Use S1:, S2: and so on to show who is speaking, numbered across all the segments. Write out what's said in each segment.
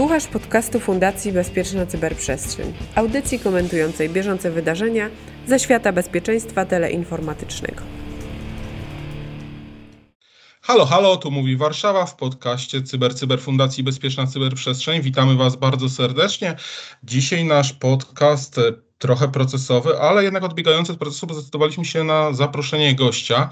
S1: Słuchasz podcastu Fundacji Bezpieczna Cyberprzestrzeń, audycji komentującej bieżące wydarzenia ze świata bezpieczeństwa teleinformatycznego.
S2: Halo, halo, tu mówi Warszawa w podcaście Cyber Cyber Fundacji Bezpieczna Cyberprzestrzeń. Witamy Was bardzo serdecznie. Dzisiaj nasz podcast trochę procesowy, ale jednak odbiegający od procesu, bo zdecydowaliśmy się na zaproszenie gościa.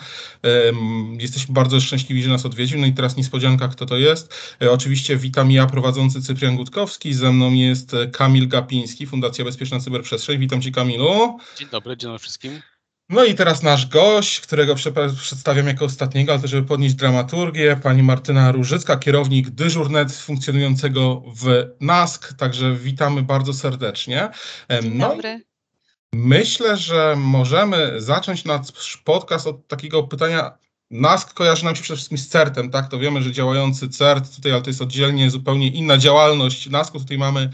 S2: Jesteśmy bardzo szczęśliwi, że nas odwiedził. No i teraz niespodzianka, kto to jest. E, oczywiście witam ja, prowadzący Cyprian Gutkowski. Ze mną jest Kamil Gapiński, Fundacja Bezpieczna Cyberprzestrzeń. Witam Cię, Kamilu.
S3: Dzień dobry, dzień dobry wszystkim.
S2: No i teraz nasz gość, którego przedstawiam jako ostatniego, ale żeby podnieść dramaturgię, pani Martyna Różycka, kierownik dyżurnet funkcjonującego w NASK, także witamy bardzo serdecznie.
S4: Dzień no dobry.
S2: Myślę, że możemy zacząć nasz podcast od takiego pytania. NASK kojarzy nam się przede wszystkim z CERT-em, tak? To wiemy, że działający CERT tutaj, ale to jest oddzielnie zupełnie inna działalność NASK-u. Tutaj mamy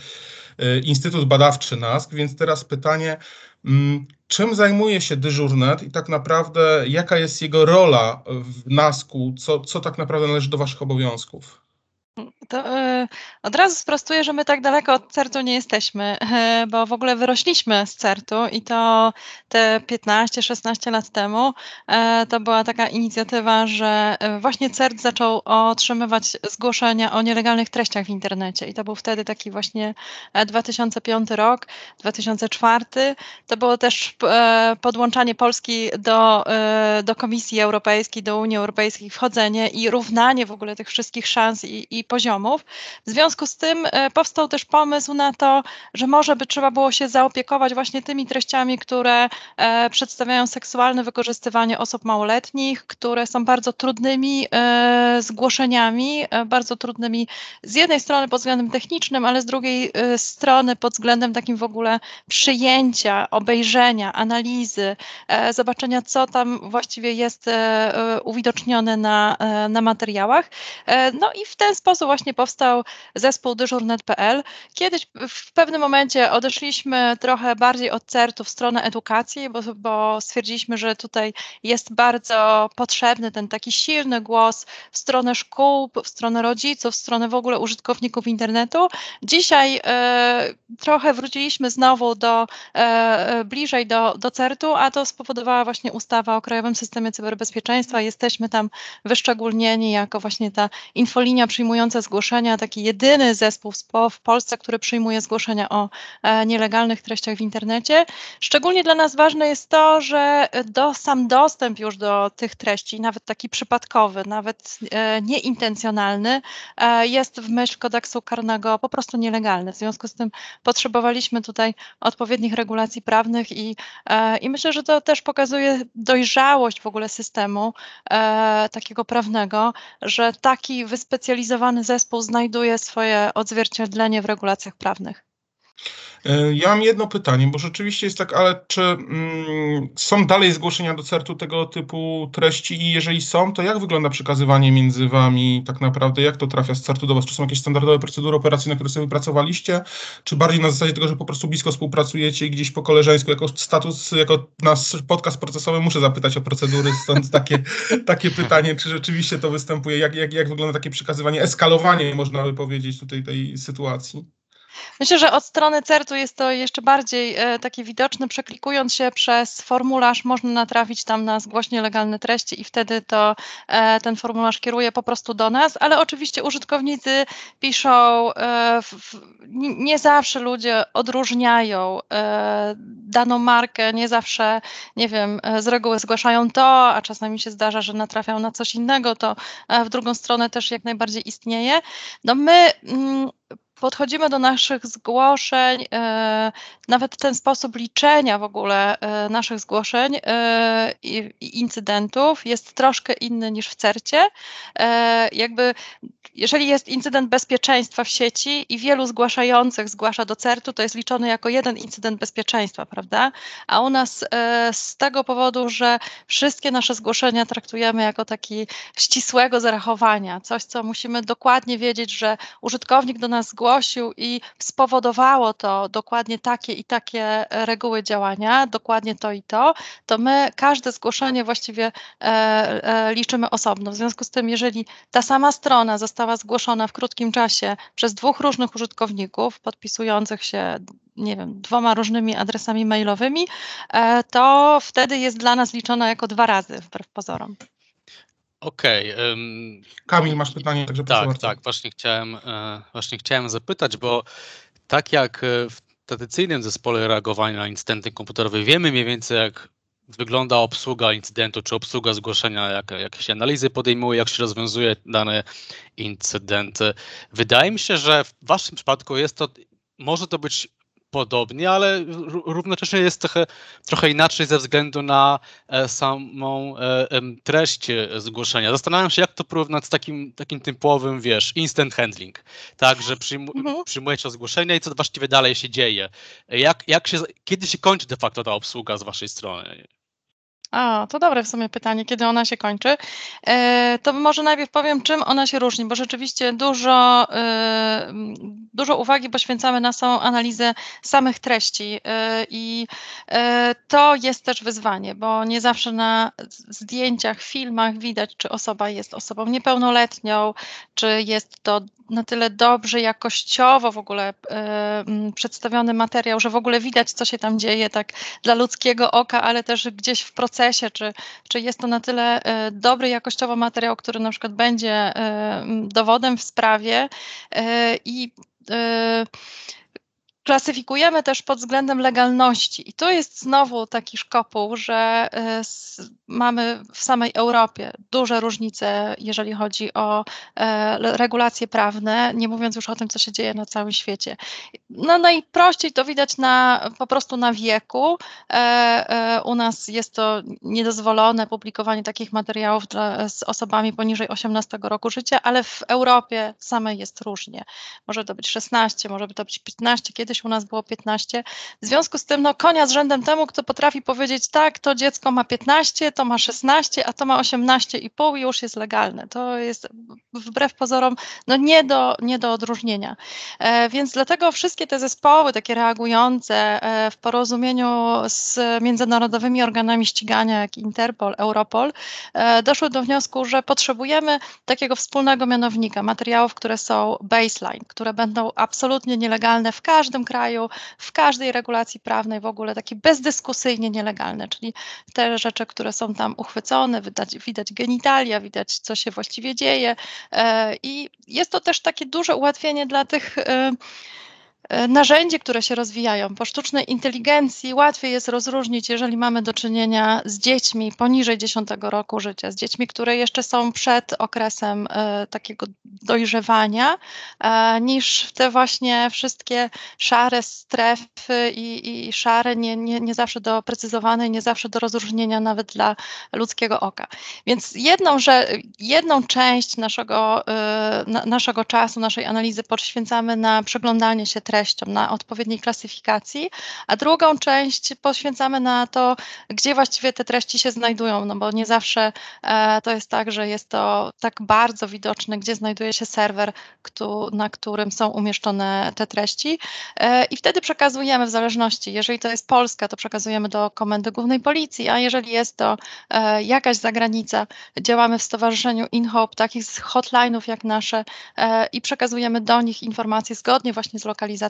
S2: y, Instytut Badawczy NASK, więc teraz pytanie, mm, czym zajmuje się dyżurnet i tak naprawdę jaka jest jego rola w NASK-u, co, co tak naprawdę należy do Waszych obowiązków?
S4: To y, od razu sprostuję, że my tak daleko od CERT-u nie jesteśmy, y, bo w ogóle wyrośliśmy z CERT-u i to te 15-16 lat temu y, to była taka inicjatywa, że właśnie CERT zaczął otrzymywać zgłoszenia o nielegalnych treściach w internecie i to był wtedy taki właśnie 2005 rok, 2004. To było też podłączanie Polski do, do Komisji Europejskiej, do Unii Europejskiej, wchodzenie i równanie w ogóle tych wszystkich szans i, i poziomów. W związku z tym e, powstał też pomysł na to, że może by trzeba było się zaopiekować właśnie tymi treściami, które e, przedstawiają seksualne wykorzystywanie osób małoletnich, które są bardzo trudnymi e, zgłoszeniami, bardzo trudnymi z jednej strony pod względem technicznym, ale z drugiej strony pod względem takim w ogóle przyjęcia, obejrzenia, analizy, zobaczenia, co tam właściwie jest uwidocznione na, na materiałach. No i w ten sposób sposób właśnie powstał zespół dyżurnet.pl. Kiedyś w pewnym momencie odeszliśmy trochę bardziej od CERT-u w stronę edukacji, bo, bo stwierdziliśmy, że tutaj jest bardzo potrzebny ten taki silny głos w stronę szkół, w stronę rodziców, w stronę w ogóle użytkowników internetu. Dzisiaj e, trochę wróciliśmy znowu do e, bliżej do, do CERT-u, a to spowodowała właśnie ustawa o Krajowym Systemie Cyberbezpieczeństwa. Jesteśmy tam wyszczególnieni jako właśnie ta infolinia przyjmująca przyjmujące zgłoszenia, taki jedyny zespół w Polsce, który przyjmuje zgłoszenia o e, nielegalnych treściach w internecie. Szczególnie dla nas ważne jest to, że do, sam dostęp już do tych treści, nawet taki przypadkowy, nawet e, nieintencjonalny, e, jest w myśl kodeksu karnego po prostu nielegalny. W związku z tym potrzebowaliśmy tutaj odpowiednich regulacji prawnych i, i myślę, że to też pokazuje dojrzałość w ogóle systemu takiego prawnego, że taki wyspecjalizowany zespół znajduje swoje odzwierciedlenie w regulacjach prawnych.
S2: E, ja mam jedno pytanie, bo rzeczywiście jest tak, ale czy mm, są dalej zgłoszenia do CERT-u tego typu treści i jeżeli są, to jak wygląda przekazywanie między wami tak naprawdę, jak to trafia z CERT-u do was? Czy są jakieś standardowe procedury operacyjne, które sobie wypracowaliście, czy bardziej na zasadzie tego, że po prostu blisko współpracujecie i gdzieś po koleżeńsku, jako status, jako nasz podcast procesowy muszę zapytać o procedury, stąd takie, takie pytanie, czy rzeczywiście to występuje, jak, jak, jak wygląda takie przekazywanie, eskalowanie można by powiedzieć tutaj tej sytuacji?
S4: Myślę, że od strony CERT-u jest to jeszcze bardziej e, takie widoczne. Przeklikując się przez formularz, można natrafić tam na zgłośnie legalne treści i wtedy to e, ten formularz kieruje po prostu do nas, ale oczywiście użytkownicy piszą, e, w, nie zawsze ludzie odróżniają e, daną markę, nie zawsze, nie wiem, e, z reguły zgłaszają to, a czasami się zdarza, że natrafiają na coś innego, to e, w drugą stronę też jak najbardziej istnieje. No my mm, podchodzimy do naszych zgłoszeń, e, nawet ten sposób liczenia w ogóle e, naszych zgłoszeń e, i incydentów jest troszkę inny niż w CERCie. Jakby, jeżeli jest incydent bezpieczeństwa w sieci i wielu zgłaszających zgłasza do CERT-u, to jest liczony jako jeden incydent bezpieczeństwa, prawda? A u nas z tego powodu, że wszystkie nasze zgłoszenia traktujemy jako taki ścisłego zarachowania, coś, co musimy dokładnie wiedzieć, że użytkownik do nas zgłasza, zgłosił i spowodowało to dokładnie takie i takie reguły działania, dokładnie to i to, to my każde zgłoszenie właściwie e, e, liczymy osobno. W związku z tym, jeżeli ta sama strona została zgłoszona w krótkim czasie przez dwóch różnych użytkowników podpisujących się nie wiem, dwoma różnymi adresami mailowymi, e, to wtedy jest dla nas liczona jako dwa razy, wbrew pozorom.
S3: Okej. ym,
S2: Kamil, masz pytanie, także proszę
S3: Tak,
S2: bardzo.
S3: tak, właśnie chciałem, e, właśnie chciałem zapytać, bo tak jak e, w tradycyjnym zespole reagowania na incydenty komputerowe wiemy mniej więcej jak wygląda obsługa incydentu czy obsługa zgłoszenia, jak, jak się analizy podejmuje, jak się rozwiązuje dany incydent. Wydaje mi się, że w waszym przypadku jest to, może to być podobnie, ale ró- równocześnie jest trochę, trochę inaczej ze względu na e, samą e, treść e, zgłoszenia. Zastanawiam się, jak to porównać z takim, takim typowym, wiesz, instant handling. Tak, że przyjmu,
S4: Mhm.
S3: przyjmujecie zgłoszenie i co właściwie dalej się dzieje. Jak, jak się, kiedy się kończy de facto ta obsługa z waszej strony?
S4: A, to dobre w sumie pytanie, kiedy ona się kończy. E, to może najpierw powiem, czym ona się różni, bo rzeczywiście dużo, e, dużo uwagi poświęcamy na samą analizę samych treści e, i e, to jest też wyzwanie, bo nie zawsze na zdjęciach, filmach widać, czy osoba jest osobą niepełnoletnią, czy jest to na tyle dobrze jakościowo w ogóle e, przedstawiony materiał, że w ogóle widać, co się tam dzieje, tak dla ludzkiego oka, ale też gdzieś w procesie, czy, czy jest to na tyle e, dobry jakościowo materiał, który na przykład będzie e, dowodem w sprawie e, i klasyfikujemy też pod względem legalności. I tu jest znowu taki szkopuł, że mamy w samej Europie duże różnice, jeżeli chodzi o e, regulacje prawne, nie mówiąc już o tym, co się dzieje na całym świecie. No najprościej to widać na, po prostu na wieku. E, e, U nas jest to niedozwolone publikowanie takich materiałów dla, z osobami poniżej 18 roku życia, ale w Europie samej jest różnie. Może to być 16, może to być 15, kiedyś u nas było 15. W związku z tym no, konia z rzędem temu, kto potrafi powiedzieć tak, to dziecko ma 15, to ma 16, a to ma 18,5 i już jest legalne. To jest wbrew pozorom no, nie, do, nie do odróżnienia. E, Więc dlatego wszystkie te zespoły takie reagujące e, w porozumieniu z międzynarodowymi organami ścigania, jak Interpol, Europol, e, doszły do wniosku, że potrzebujemy takiego wspólnego mianownika, materiałów, które są baseline, które będą absolutnie nielegalne w każdym kraju, w każdej regulacji prawnej, w ogóle takie bezdyskusyjnie nielegalne, czyli te rzeczy, które są tam uchwycone, widać, widać genitalia, widać, co się właściwie dzieje. e, I jest to też takie duże ułatwienie dla tych e, e, narzędzi, które się rozwijają. Po sztucznej inteligencji łatwiej jest rozróżnić, jeżeli mamy do czynienia z dziećmi poniżej 10 roku życia, z dziećmi, które jeszcze są przed okresem e, takiego dojrzewania, e, niż te właśnie wszystkie szare strefy i, i szare, nie, nie, nie zawsze doprecyzowane, nie zawsze do rozróżnienia nawet dla ludzkiego oka. Więc jedną, że, jedną część naszego, y, na, naszego czasu, naszej analizy poświęcamy na przyglądanie się na odpowiedniej klasyfikacji, a drugą część poświęcamy na to, gdzie właściwie te treści się znajdują, no bo nie zawsze e, to jest tak, że jest to tak bardzo widoczne, gdzie znajduje się serwer, na którym są umieszczone te treści. E, I wtedy przekazujemy w zależności, jeżeli to jest Polska, to przekazujemy do Komendy Głównej Policji, a jeżeli jest to e, jakaś zagranica, działamy w Stowarzyszeniu InHope, takich hotline'ów jak nasze i przekazujemy do nich informacje zgodnie właśnie z lokalizacją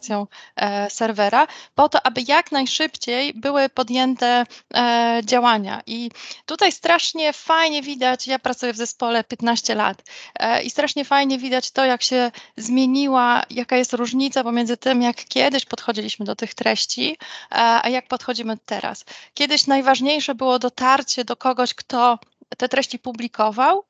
S4: e, serwera, po to, aby jak najszybciej były podjęte e, działania. I tutaj strasznie fajnie widać, ja pracuję w zespole 15 lat e, i strasznie fajnie widać to, jak się zmieniła, jaka jest różnica pomiędzy tym, jak kiedyś podchodziliśmy do tych treści, a jak podchodzimy teraz. Kiedyś najważniejsze było dotarcie do kogoś, kto te treści publikował,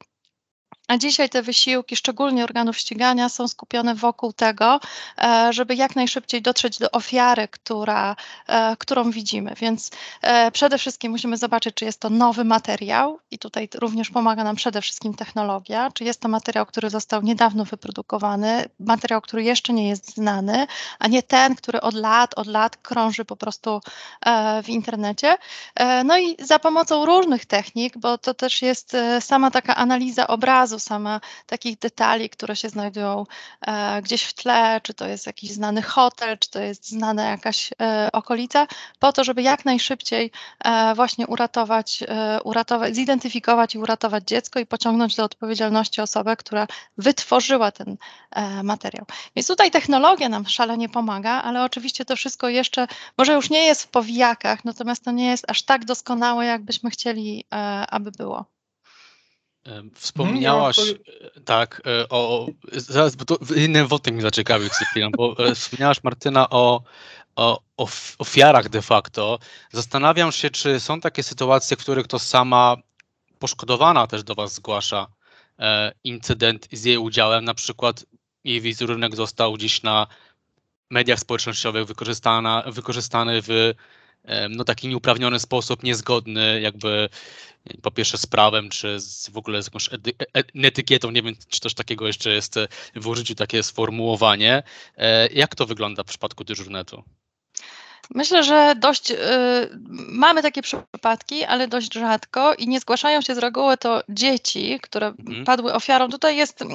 S4: a dzisiaj te wysiłki, szczególnie organów ścigania, są skupione wokół tego, e, żeby jak najszybciej dotrzeć do ofiary, która, e, którą widzimy. Więc e, przede wszystkim musimy zobaczyć, czy jest to nowy materiał, i tutaj również pomaga nam przede wszystkim technologia, czy jest to materiał, który został niedawno wyprodukowany, materiał, który jeszcze nie jest znany, a nie ten, który od lat, od lat krąży po prostu w internecie. No i za pomocą różnych technik, bo to też jest sama taka analiza obrazu, sama takich detali, które się znajdują e, gdzieś w tle, czy to jest jakiś znany hotel, czy to jest znana jakaś e, okolica, po to, żeby jak najszybciej e, właśnie uratować, e, uratować, zidentyfikować i uratować dziecko i pociągnąć do odpowiedzialności osobę, która wytworzyła ten e, materiał. Więc tutaj technologia nam szalenie pomaga, ale oczywiście to wszystko jeszcze może już nie jest w powijakach, natomiast to nie jest aż tak doskonałe, jakbyśmy chcieli, e, aby było.
S3: Em, Wspomniałaś,
S2: Mhm,
S3: e, tak, e, o, zaraz, bo to inny wątek mi zaciekawił przed chwilą, bo e, wspomniałaś Martyna o, o of- ofiarach de facto. Zastanawiam się, czy są takie sytuacje, w których to sama poszkodowana też do Was zgłasza e, incydent z jej udziałem, na przykład jej wizerunek został gdzieś na mediach społecznościowych wykorzystana, wykorzystany w no, taki nieuprawniony sposób, niezgodny jakby po pierwsze z prawem, czy z, w ogóle z jakąś e, etykietą, nie wiem, czy też takiego jeszcze jest w użyciu takie sformułowanie. E, Jak to wygląda w przypadku dyżurnetu?
S4: Myślę, że dość y, mamy takie przypadki, ale dość rzadko i nie zgłaszają się z reguły to dzieci, które
S3: Mhm.
S4: padły ofiarą. Tutaj jest y,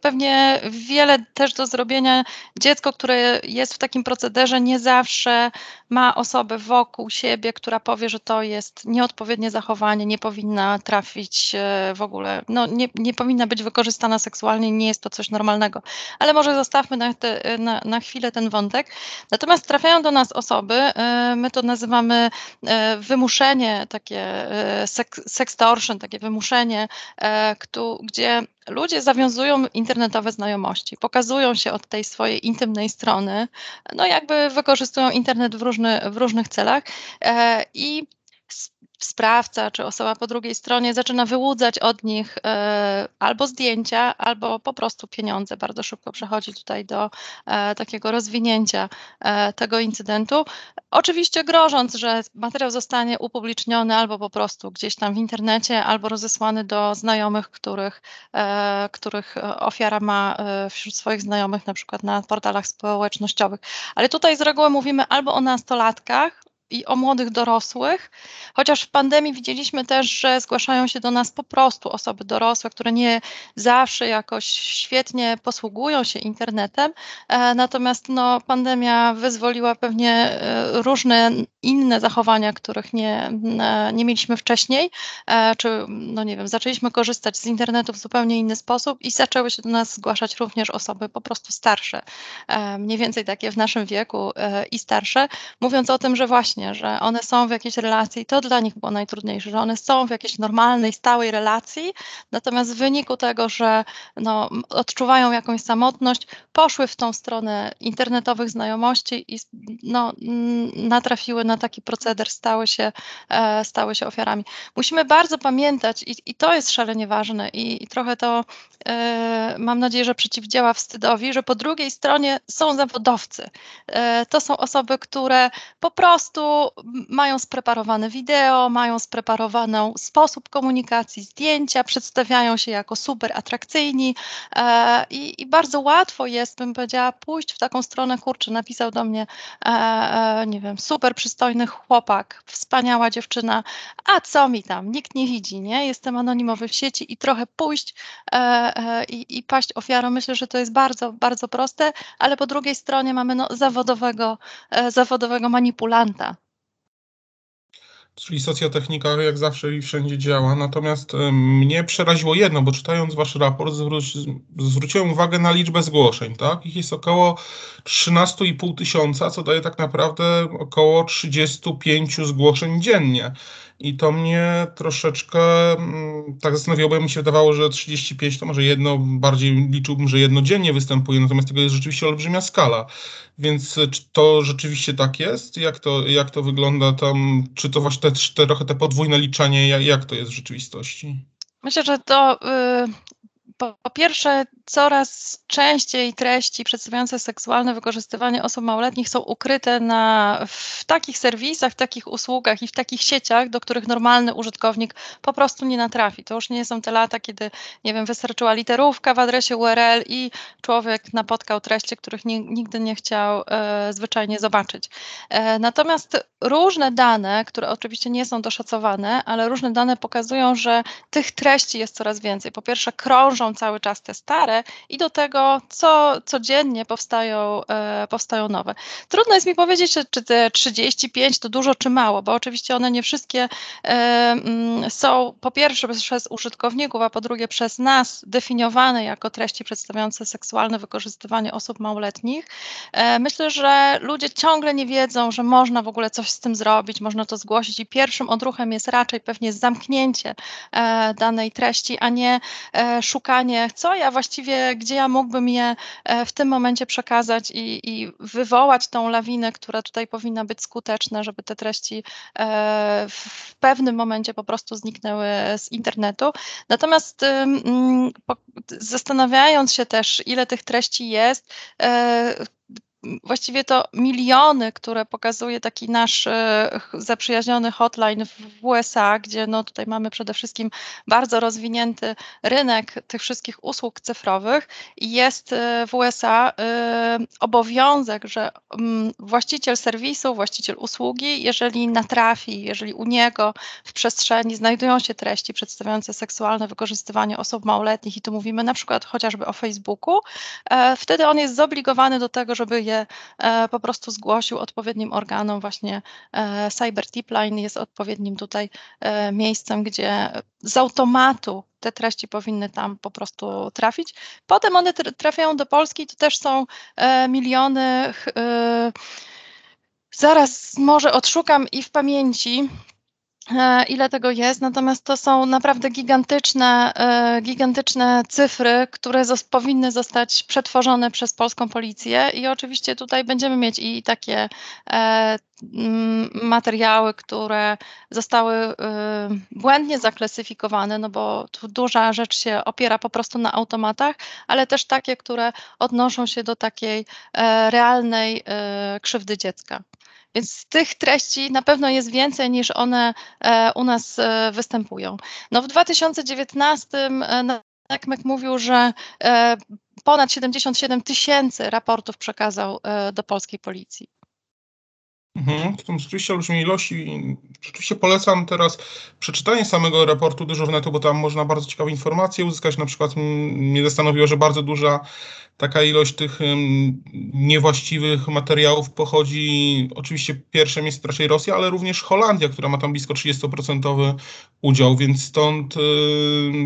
S4: pewnie wiele też do zrobienia. Dziecko, które jest w takim procederze, nie zawsze ma osobę wokół siebie, która powie, że to jest nieodpowiednie zachowanie, nie powinna trafić e, w ogóle, no nie, nie powinna być wykorzystana seksualnie, nie jest to coś normalnego. Ale może zostawmy na, te, na, na chwilę ten wątek. Natomiast trafiają do nas osoby, e, my to nazywamy e, wymuszenie, takie e, sextortion, takie wymuszenie, gdzie ludzie zawiązują internetowe znajomości, pokazują się od tej swojej intymnej strony, no jakby wykorzystują internet w, różny, w różnych celach i sprawca czy osoba po drugiej stronie zaczyna wyłudzać od nich e, albo zdjęcia, albo po prostu pieniądze. Bardzo szybko przechodzi tutaj do e, takiego rozwinięcia e, tego incydentu. Oczywiście grożąc, że materiał zostanie upubliczniony albo po prostu gdzieś tam w internecie, albo rozesłany do znajomych, których, których ofiara ma wśród swoich znajomych, na przykład na portalach społecznościowych. Ale tutaj z reguły mówimy albo o nastolatkach, i o młodych dorosłych, chociaż w pandemii widzieliśmy też, że zgłaszają się do nas po prostu osoby dorosłe, które nie zawsze jakoś świetnie posługują się internetem, e, natomiast no, pandemia wyzwoliła pewnie e, różne inne zachowania, których nie, e, nie mieliśmy wcześniej, czy no nie wiem, zaczęliśmy korzystać z internetu w zupełnie inny sposób i zaczęły się do nas zgłaszać również osoby po prostu starsze, mniej więcej takie w naszym wieku i starsze, mówiąc o tym, że właśnie, że one są w jakiejś relacji, to dla nich było najtrudniejsze, że one są w jakiejś normalnej, stałej relacji, natomiast w wyniku tego, że no, odczuwają jakąś samotność, poszły w tą stronę internetowych znajomości i no, natrafiły na taki proceder, stały się, e, stały się ofiarami. Musimy bardzo pamiętać, i, i to jest szalenie ważne, i, i trochę to e, mam nadzieję, że przeciwdziała wstydowi, że po drugiej stronie są zawodowcy. E, to są osoby, które po prostu mają spreparowane wideo, mają spreparowany sposób komunikacji, zdjęcia, przedstawiają się jako super atrakcyjni e, i, i bardzo łatwo jest, bym powiedziała, pójść w taką stronę, kurczę, napisał do mnie, e, e, nie wiem, super przystojny chłopak, wspaniała dziewczyna, a co mi tam, nikt nie widzi, nie? Jestem anonimowy w sieci i trochę pójść e, e, i, i paść ofiarą. Myślę, że to jest bardzo, bardzo proste, ale po drugiej stronie mamy no, zawodowego, e, zawodowego manipulanta.
S2: Czyli socjotechnika jak zawsze i wszędzie działa. Natomiast mnie przeraziło jedno, bo czytając wasz raport zwróć, zwróciłem uwagę na liczbę zgłoszeń, tak? Ich jest około 13,5 tysiąca, co daje tak naprawdę około 35 zgłoszeń dziennie. I to mnie troszeczkę mm, tak zastanawiało, bo mi się wydawało, że 35 to może jedno, bardziej liczyłbym, że jedno dziennie występuje, natomiast tego jest rzeczywiście olbrzymia skala. Więc e, czy to rzeczywiście tak jest? Jak to, jak to wygląda tam? Czy to właśnie te, te, trochę te podwójne liczenie, jak, jak to jest w rzeczywistości?
S4: Myślę, że to y, po, po, pierwsze, coraz częściej treści przedstawiające seksualne wykorzystywanie osób małoletnich są ukryte na, w takich serwisach, w takich usługach i w takich sieciach, do których normalny użytkownik po prostu nie natrafi. To już nie są te lata, kiedy, nie wiem, wystarczyła literówka w adresie URL i człowiek napotkał treści, których nie, nigdy nie chciał e, zwyczajnie zobaczyć. E, natomiast różne dane, które oczywiście nie są doszacowane, ale różne dane pokazują, że tych treści jest coraz więcej. Po pierwsze, krążą cały czas te stare i do tego co, codziennie powstają, e, powstają nowe. Trudno jest mi powiedzieć, czy, te 35 to dużo, czy mało, bo oczywiście one nie wszystkie e, mm, są po pierwsze przez użytkowników, a po drugie przez nas definiowane jako treści przedstawiające seksualne wykorzystywanie osób małoletnich. E, myślę, że ludzie ciągle nie wiedzą, że można w ogóle coś z tym zrobić, można to zgłosić i pierwszym odruchem jest raczej pewnie zamknięcie danej treści, a nie e, szukanie, co ja właściwie, gdzie ja mógłbym je e, w tym momencie przekazać i, i wywołać tą lawinę, która tutaj powinna być skuteczna, żeby te treści w pewnym momencie po prostu zniknęły z internetu. Natomiast zastanawiając się też, ile tych treści jest, właściwie to miliony, które pokazuje taki nasz e, zaprzyjaźniony hotline w USA, gdzie no tutaj mamy przede wszystkim bardzo rozwinięty rynek tych wszystkich usług cyfrowych i jest e, w USA e, obowiązek, że właściciel serwisu, właściciel usługi, jeżeli natrafi, jeżeli u niego w przestrzeni znajdują się treści przedstawiające seksualne wykorzystywanie osób małoletnich i tu mówimy na przykład chociażby o Facebooku, wtedy on jest zobligowany do tego, żeby je e, po prostu zgłosił odpowiednim organom. Właśnie e, Cyber Tipline jest odpowiednim tutaj e, miejscem, gdzie z automatu te treści powinny tam po prostu trafić. Potem one trafiają do Polski, to też są miliony. Zaraz może odszukam i w pamięci ile tego jest, natomiast to są naprawdę gigantyczne, e, gigantyczne cyfry, które powinny zostać przetworzone przez polską policję i oczywiście tutaj będziemy mieć i takie e, materiały, które zostały błędnie zaklasyfikowane, no bo tu duża rzecz się opiera po prostu na automatach, ale też takie, które odnoszą się do takiej realnej krzywdy dziecka. Więc tych treści na pewno jest więcej niż one e, u nas e, występują. No w 2019 NACMEC mówił, że e, ponad 77 tysięcy raportów przekazał do polskiej policji.
S2: Mhm, to są rzeczywiście olbrzymie ilości. Rzeczywiście polecam teraz przeczytanie samego raportu dyżurnetu, bo tam można bardzo ciekawe informacje uzyskać. Na przykład mnie zastanowiło, że bardzo duża taka ilość tych niewłaściwych materiałów pochodzi, oczywiście pierwsze miejsce raczej Rosja, ale również Holandia, która ma tam blisko 30% udział, więc stąd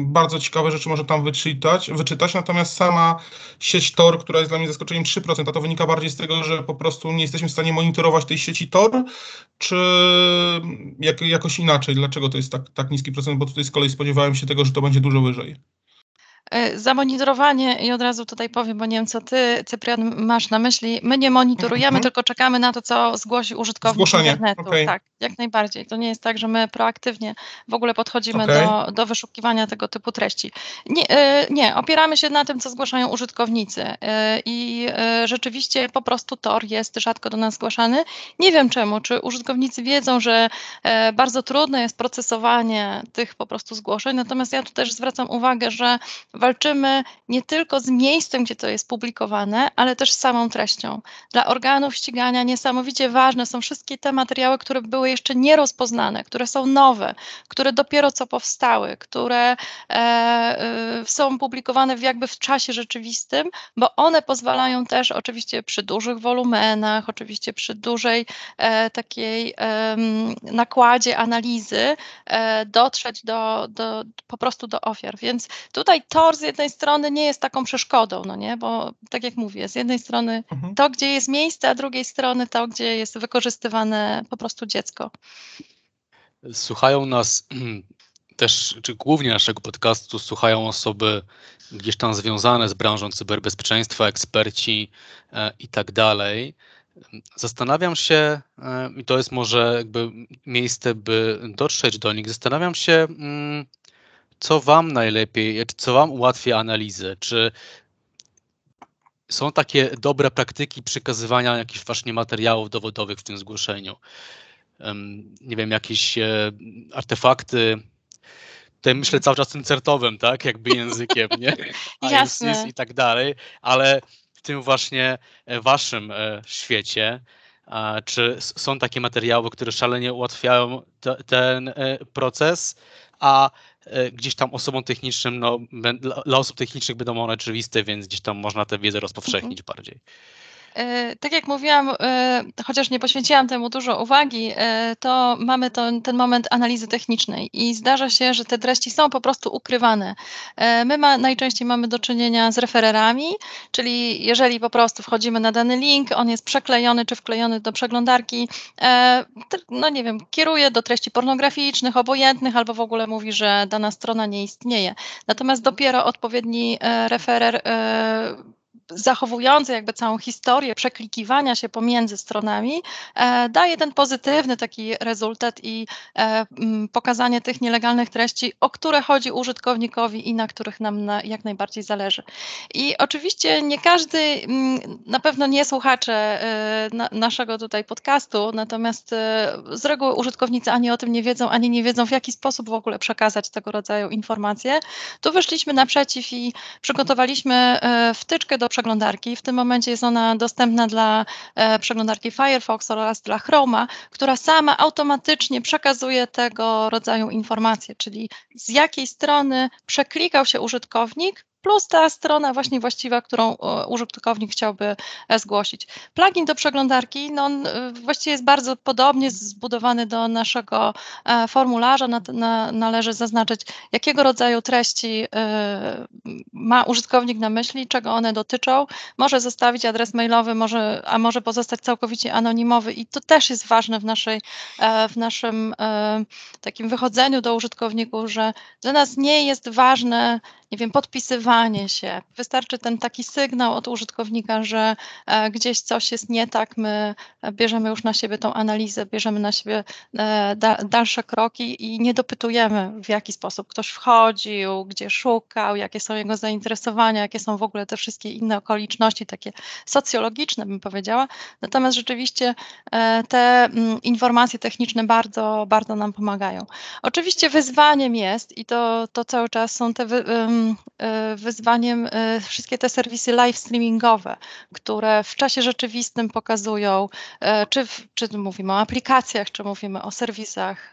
S2: bardzo ciekawe rzeczy można tam wyczytać, wyczytać. Natomiast sama sieć Tor, która jest dla mnie zaskoczeniem 3%, a to wynika bardziej z tego, że po prostu nie jesteśmy w stanie monitorować tej sieci Tor, czy jak, jakoś inaczej? Dlaczego to jest tak, tak niski procent? Bo tutaj z kolei spodziewałem się tego, że to będzie dużo wyżej.
S4: E, zamonitorowanie i od razu tutaj powiem, bo nie wiem, co ty, Cyprian, masz na myśli. My nie monitorujemy, mhm. tylko czekamy na to, co zgłosi użytkownik Zgłoszenie. internetu. Okay. Tak, jak najbardziej. To nie jest tak, że my proaktywnie w ogóle podchodzimy okay. do, do wyszukiwania tego typu treści. Nie, e, nie, opieramy się na tym, co zgłaszają użytkownicy e, i rzeczywiście po prostu Tor jest rzadko do nas zgłaszany. Nie wiem czemu, czy użytkownicy wiedzą, że bardzo trudne jest procesowanie tych po prostu zgłoszeń, natomiast ja tu też zwracam uwagę, że walczymy nie tylko z miejscem, gdzie to jest publikowane, ale też z samą treścią. Dla organów ścigania niesamowicie ważne są wszystkie te materiały, które były jeszcze nierozpoznane, które są nowe, które dopiero co powstały, które e, e, są publikowane jakby w czasie rzeczywistym, bo one pozwalają też oczywiście przy dużych wolumenach, oczywiście przy dużej e, takiej nakładzie analizy e, dotrzeć do, do, po prostu do ofiar. Więc tutaj to z jednej strony nie jest taką przeszkodą, no nie, bo tak jak mówię, z jednej strony mhm. to, gdzie jest miejsce, a z drugiej strony to, gdzie jest wykorzystywane po prostu dziecko.
S3: Słuchają nas też, czy głównie naszego podcastu słuchają osoby gdzieś tam związane z branżą cyberbezpieczeństwa, eksperci e, i tak dalej. Zastanawiam się, e, i to jest może jakby miejsce, by dotrzeć do nich, zastanawiam się, mm, co Wam najlepiej, co Wam ułatwia analizę? Czy są takie dobre praktyki przekazywania jakichś właśnie materiałów dowodowych w tym zgłoszeniu? Nie wiem, jakieś e, artefakty, tutaj myślę cały czas tym certowym, tak, jakby językiem, nie?
S4: Jasne.
S3: I tak dalej, ale w tym właśnie e, waszym e, świecie, czy są takie materiały, które szalenie ułatwiają te, ten proces, a gdzieś tam osobom technicznym, no, dla osób technicznych będą one oczywiste, więc gdzieś tam można tę wiedzę rozpowszechnić mhm. bardziej.
S4: E, tak jak mówiłam, e, chociaż nie poświęciłam temu dużo uwagi, e, to mamy to, ten moment analizy technicznej i zdarza się, że te treści są po prostu ukrywane. My ma, najczęściej mamy do czynienia z refererami, czyli jeżeli po prostu wchodzimy na dany link, on jest przeklejony czy wklejony do przeglądarki, no nie wiem, kieruje do treści pornograficznych, obojętnych albo w ogóle mówi, że dana strona nie istnieje. Natomiast dopiero odpowiedni referer zachowujący jakby całą historię przeklikiwania się pomiędzy stronami, e, daje ten pozytywny taki rezultat i e, pokazanie tych nielegalnych treści, o które chodzi użytkownikowi i na których nam na, jak najbardziej zależy. I oczywiście nie każdy, na pewno nie słuchacze e, na, naszego tutaj podcastu, natomiast z reguły użytkownicy ani o tym nie wiedzą, ani nie wiedzą w jaki sposób w ogóle przekazać tego rodzaju informacje. Tu wyszliśmy naprzeciw i przygotowaliśmy wtyczkę do przeglądarki. W tym momencie jest ona dostępna dla e, przeglądarki Firefox oraz dla Chroma, która sama automatycznie przekazuje tego rodzaju informacje, czyli z jakiej strony przeklikał się użytkownik, plus ta strona właśnie właściwa, którą użytkownik chciałby e, zgłosić. Plugin do przeglądarki, no, e, właściwie jest bardzo podobnie zbudowany do naszego e, formularza. Na, na, należy zaznaczyć, jakiego rodzaju treści ma użytkownik na myśli, czego one dotyczą. Może zostawić adres mailowy, może, a może pozostać całkowicie anonimowy i to też jest ważne w, naszej, w naszym takim wychodzeniu do użytkowników, że dla nas nie jest ważne, nie wiem, podpisywanie się. Wystarczy ten taki sygnał od użytkownika, że e, gdzieś coś jest nie tak, my bierzemy już na siebie tą analizę, bierzemy na siebie e, dalsze kroki i nie dopytujemy, w jaki sposób ktoś wchodził, gdzie szukał, jakie są jego zainteresowania, jakie są w ogóle te wszystkie inne okoliczności, takie socjologiczne, bym powiedziała. Natomiast rzeczywiście e, te mm, informacje techniczne bardzo, bardzo nam pomagają. Oczywiście wyzwaniem jest, i to, to cały czas są te wy, E, wyzwaniem e, wszystkie te serwisy live streamingowe, które w czasie rzeczywistym pokazują, e, czy, czy mówimy o aplikacjach, czy mówimy o serwisach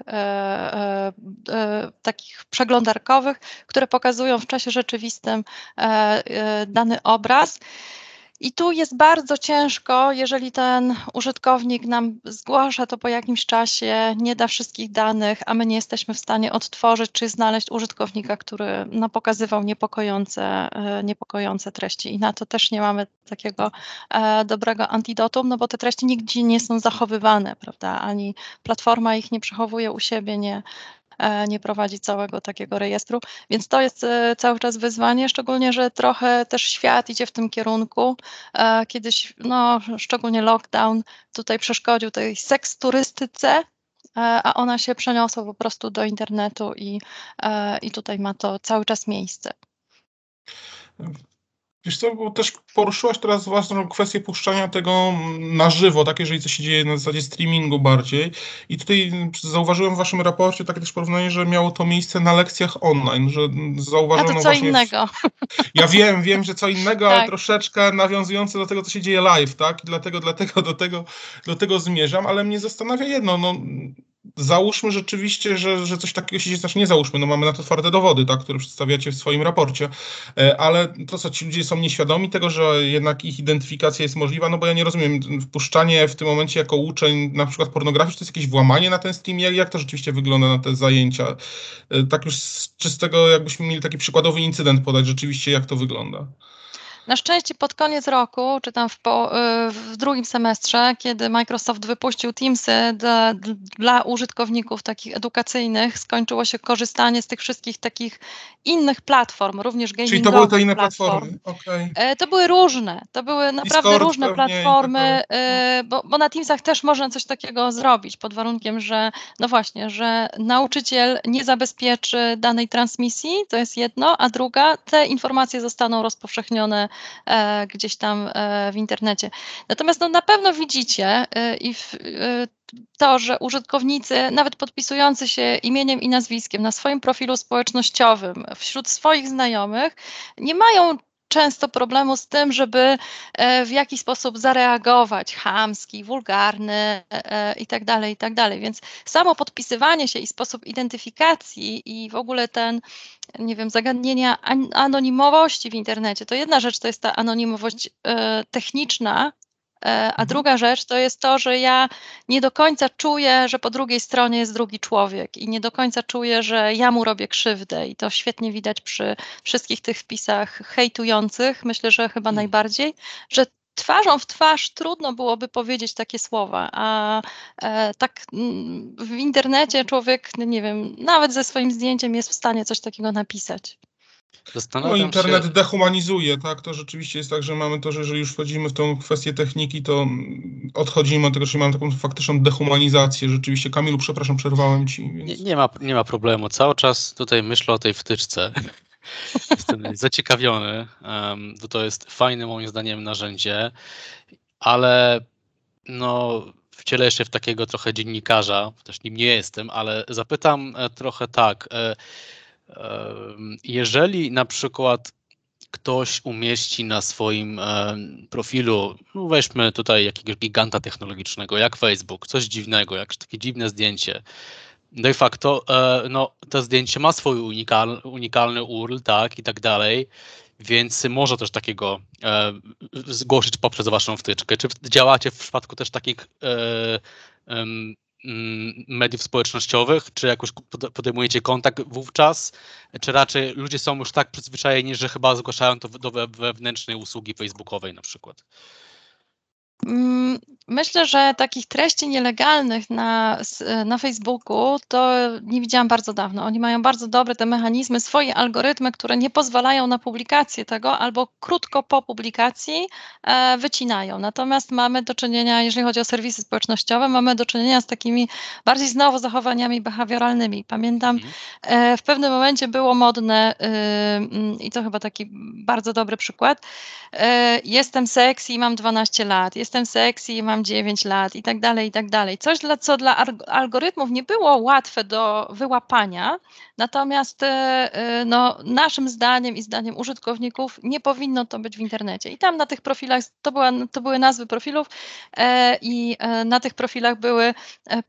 S4: takich przeglądarkowych, które pokazują w czasie rzeczywistym dany obraz. I tu jest bardzo ciężko, jeżeli ten użytkownik nam zgłasza to po jakimś czasie, nie da wszystkich danych, a my nie jesteśmy w stanie odtworzyć czy znaleźć użytkownika, który no, pokazywał niepokojące, e, niepokojące treści. I na to też nie mamy takiego e, dobrego antidotum, no bo te treści nigdzie nie są zachowywane, prawda? Ani platforma ich nie przechowuje u siebie, nie, nie prowadzi całego takiego rejestru, więc to jest e, cały czas wyzwanie, szczególnie, że trochę też świat idzie w tym kierunku. E, kiedyś, no, szczególnie lockdown tutaj przeszkodził tej seks turystyce, a ona się przeniosła po prostu do internetu i, i tutaj ma to cały czas miejsce.
S2: Wiesz co, bo też poruszyłaś teraz ważną kwestię puszczania tego na żywo, tak jeżeli coś się dzieje na zasadzie streamingu bardziej. I tutaj zauważyłem w waszym raporcie takie też porównanie, że miało to miejsce na lekcjach online, że zauważono
S4: A to co
S2: właśnie...
S4: innego.
S2: Ja wiem, wiem, że co innego,
S4: tak.
S2: ale troszeczkę nawiązujące do tego, co się dzieje live, tak? I dlatego, dlatego do tego, do tego zmierzam, ale mnie zastanawia jedno, no Załóżmy rzeczywiście, że, że coś takiego się dzieje, znaczy nie załóżmy, no mamy na to twarde dowody, tak, które przedstawiacie w swoim raporcie, e, ale to co, ci ludzie są nieświadomi tego, że jednak ich identyfikacja jest możliwa, no bo ja nie rozumiem, wpuszczanie w tym momencie jako uczeń na przykład pornografii, to jest jakieś włamanie na ten stream, jak, jak to rzeczywiście wygląda na te zajęcia? E, tak już z czystego, jakbyśmy mieli taki przykładowy incydent podać, rzeczywiście jak to wygląda?
S4: Na szczęście pod koniec roku, czy tam w, po, y, w drugim semestrze, kiedy Microsoft wypuścił Teamsy dla, dla użytkowników takich edukacyjnych, skończyło się korzystanie z tych wszystkich takich innych platform, również gamingowych
S2: Czyli to były te inne
S4: platform.
S2: platformy. Okej.
S4: E, To były różne, to były naprawdę
S2: Discord
S4: różne platformy,
S2: tak
S4: e, bo, bo na Teamsach też można coś takiego zrobić pod warunkiem, że no właśnie, że nauczyciel nie zabezpieczy danej transmisji, to jest jedno, a druga, te informacje zostaną rozpowszechnione e, gdzieś tam e, w internecie. Natomiast no, na pewno widzicie e, i w, e, to, że użytkownicy, nawet podpisujący się imieniem i nazwiskiem na swoim profilu społecznościowym wśród swoich znajomych, nie mają często problemu z tym, żeby e, w jakiś sposób zareagować, chamski, wulgarny e, i tak dalej, i tak dalej. Więc samo podpisywanie się i sposób identyfikacji i w ogóle ten, nie wiem, zagadnienia an- anonimowości w internecie, to jedna rzecz to jest ta anonimowość e, techniczna, e, a
S2: Mhm.
S4: druga rzecz to jest to, że ja nie do końca czuję, że po drugiej stronie jest drugi człowiek i nie do końca czuję, że ja mu robię krzywdę i to świetnie widać przy wszystkich tych wpisach hejtujących, myślę, że chyba
S3: Mm.
S4: najbardziej, że twarzą w twarz trudno byłoby powiedzieć takie słowa, a e, tak mm, w internecie człowiek, nie wiem, nawet ze swoim zdjęciem jest w stanie coś takiego napisać.
S2: No,
S3: Zastanawiam
S2: internet
S3: się,
S2: dehumanizuje, tak? To rzeczywiście jest tak, że mamy to, że jeżeli już wchodzimy w tą kwestię techniki, to mm, odchodzimy od tego, że mamy taką faktyczną dehumanizację. Rzeczywiście, Kamilu, przepraszam, przerwałem ci. Więc...
S3: nie, nie, ma, nie ma problemu. Cały czas tutaj myślę o tej wtyczce. Jestem zaciekawiony, em, bo to jest fajne moim zdaniem narzędzie, ale no, wcielę jeszcze w takiego trochę dziennikarza, też nim nie jestem, ale zapytam e, trochę tak. e, Jeżeli na przykład ktoś umieści na swoim profilu, no weźmy tutaj jakiegoś giganta technologicznego, jak Facebook, coś dziwnego, jakieś takie dziwne zdjęcie. De facto, e, no, to zdjęcie ma swój unikal, unikalny URL, tak, i tak dalej, więc może też takiego e, zgłosić poprzez waszą wtyczkę. Czy działacie w przypadku też takich e, mediów społecznościowych, czy jakoś pod- podejmujecie kontakt wówczas, czy raczej ludzie są już tak przyzwyczajeni, że chyba zgłaszają to do we- wewnętrznej usługi facebookowej na przykład?
S4: Mm, Myślę, że takich treści nielegalnych na, na Facebooku to nie widziałam bardzo dawno. Oni mają bardzo dobre te mechanizmy, swoje algorytmy, które nie pozwalają na publikację tego albo krótko po publikacji e, wycinają. Natomiast mamy do czynienia, jeżeli chodzi o serwisy społecznościowe, mamy do czynienia z takimi bardziej znowu zachowaniami behawioralnymi. Pamiętam,
S3: Mhm.
S4: e, w pewnym momencie było modne mm, i to chyba taki bardzo dobry przykład. e, Jestem sexy i mam 12 lat, jestem sexy i mam 9 lat i tak dalej, i tak dalej. Coś, dla, co dla algorytmów nie było łatwe do wyłapania, natomiast e, e, no, naszym zdaniem i zdaniem użytkowników nie powinno to być w internecie. I tam na tych profilach, to, była, to były nazwy profilów e, i e, na tych profilach były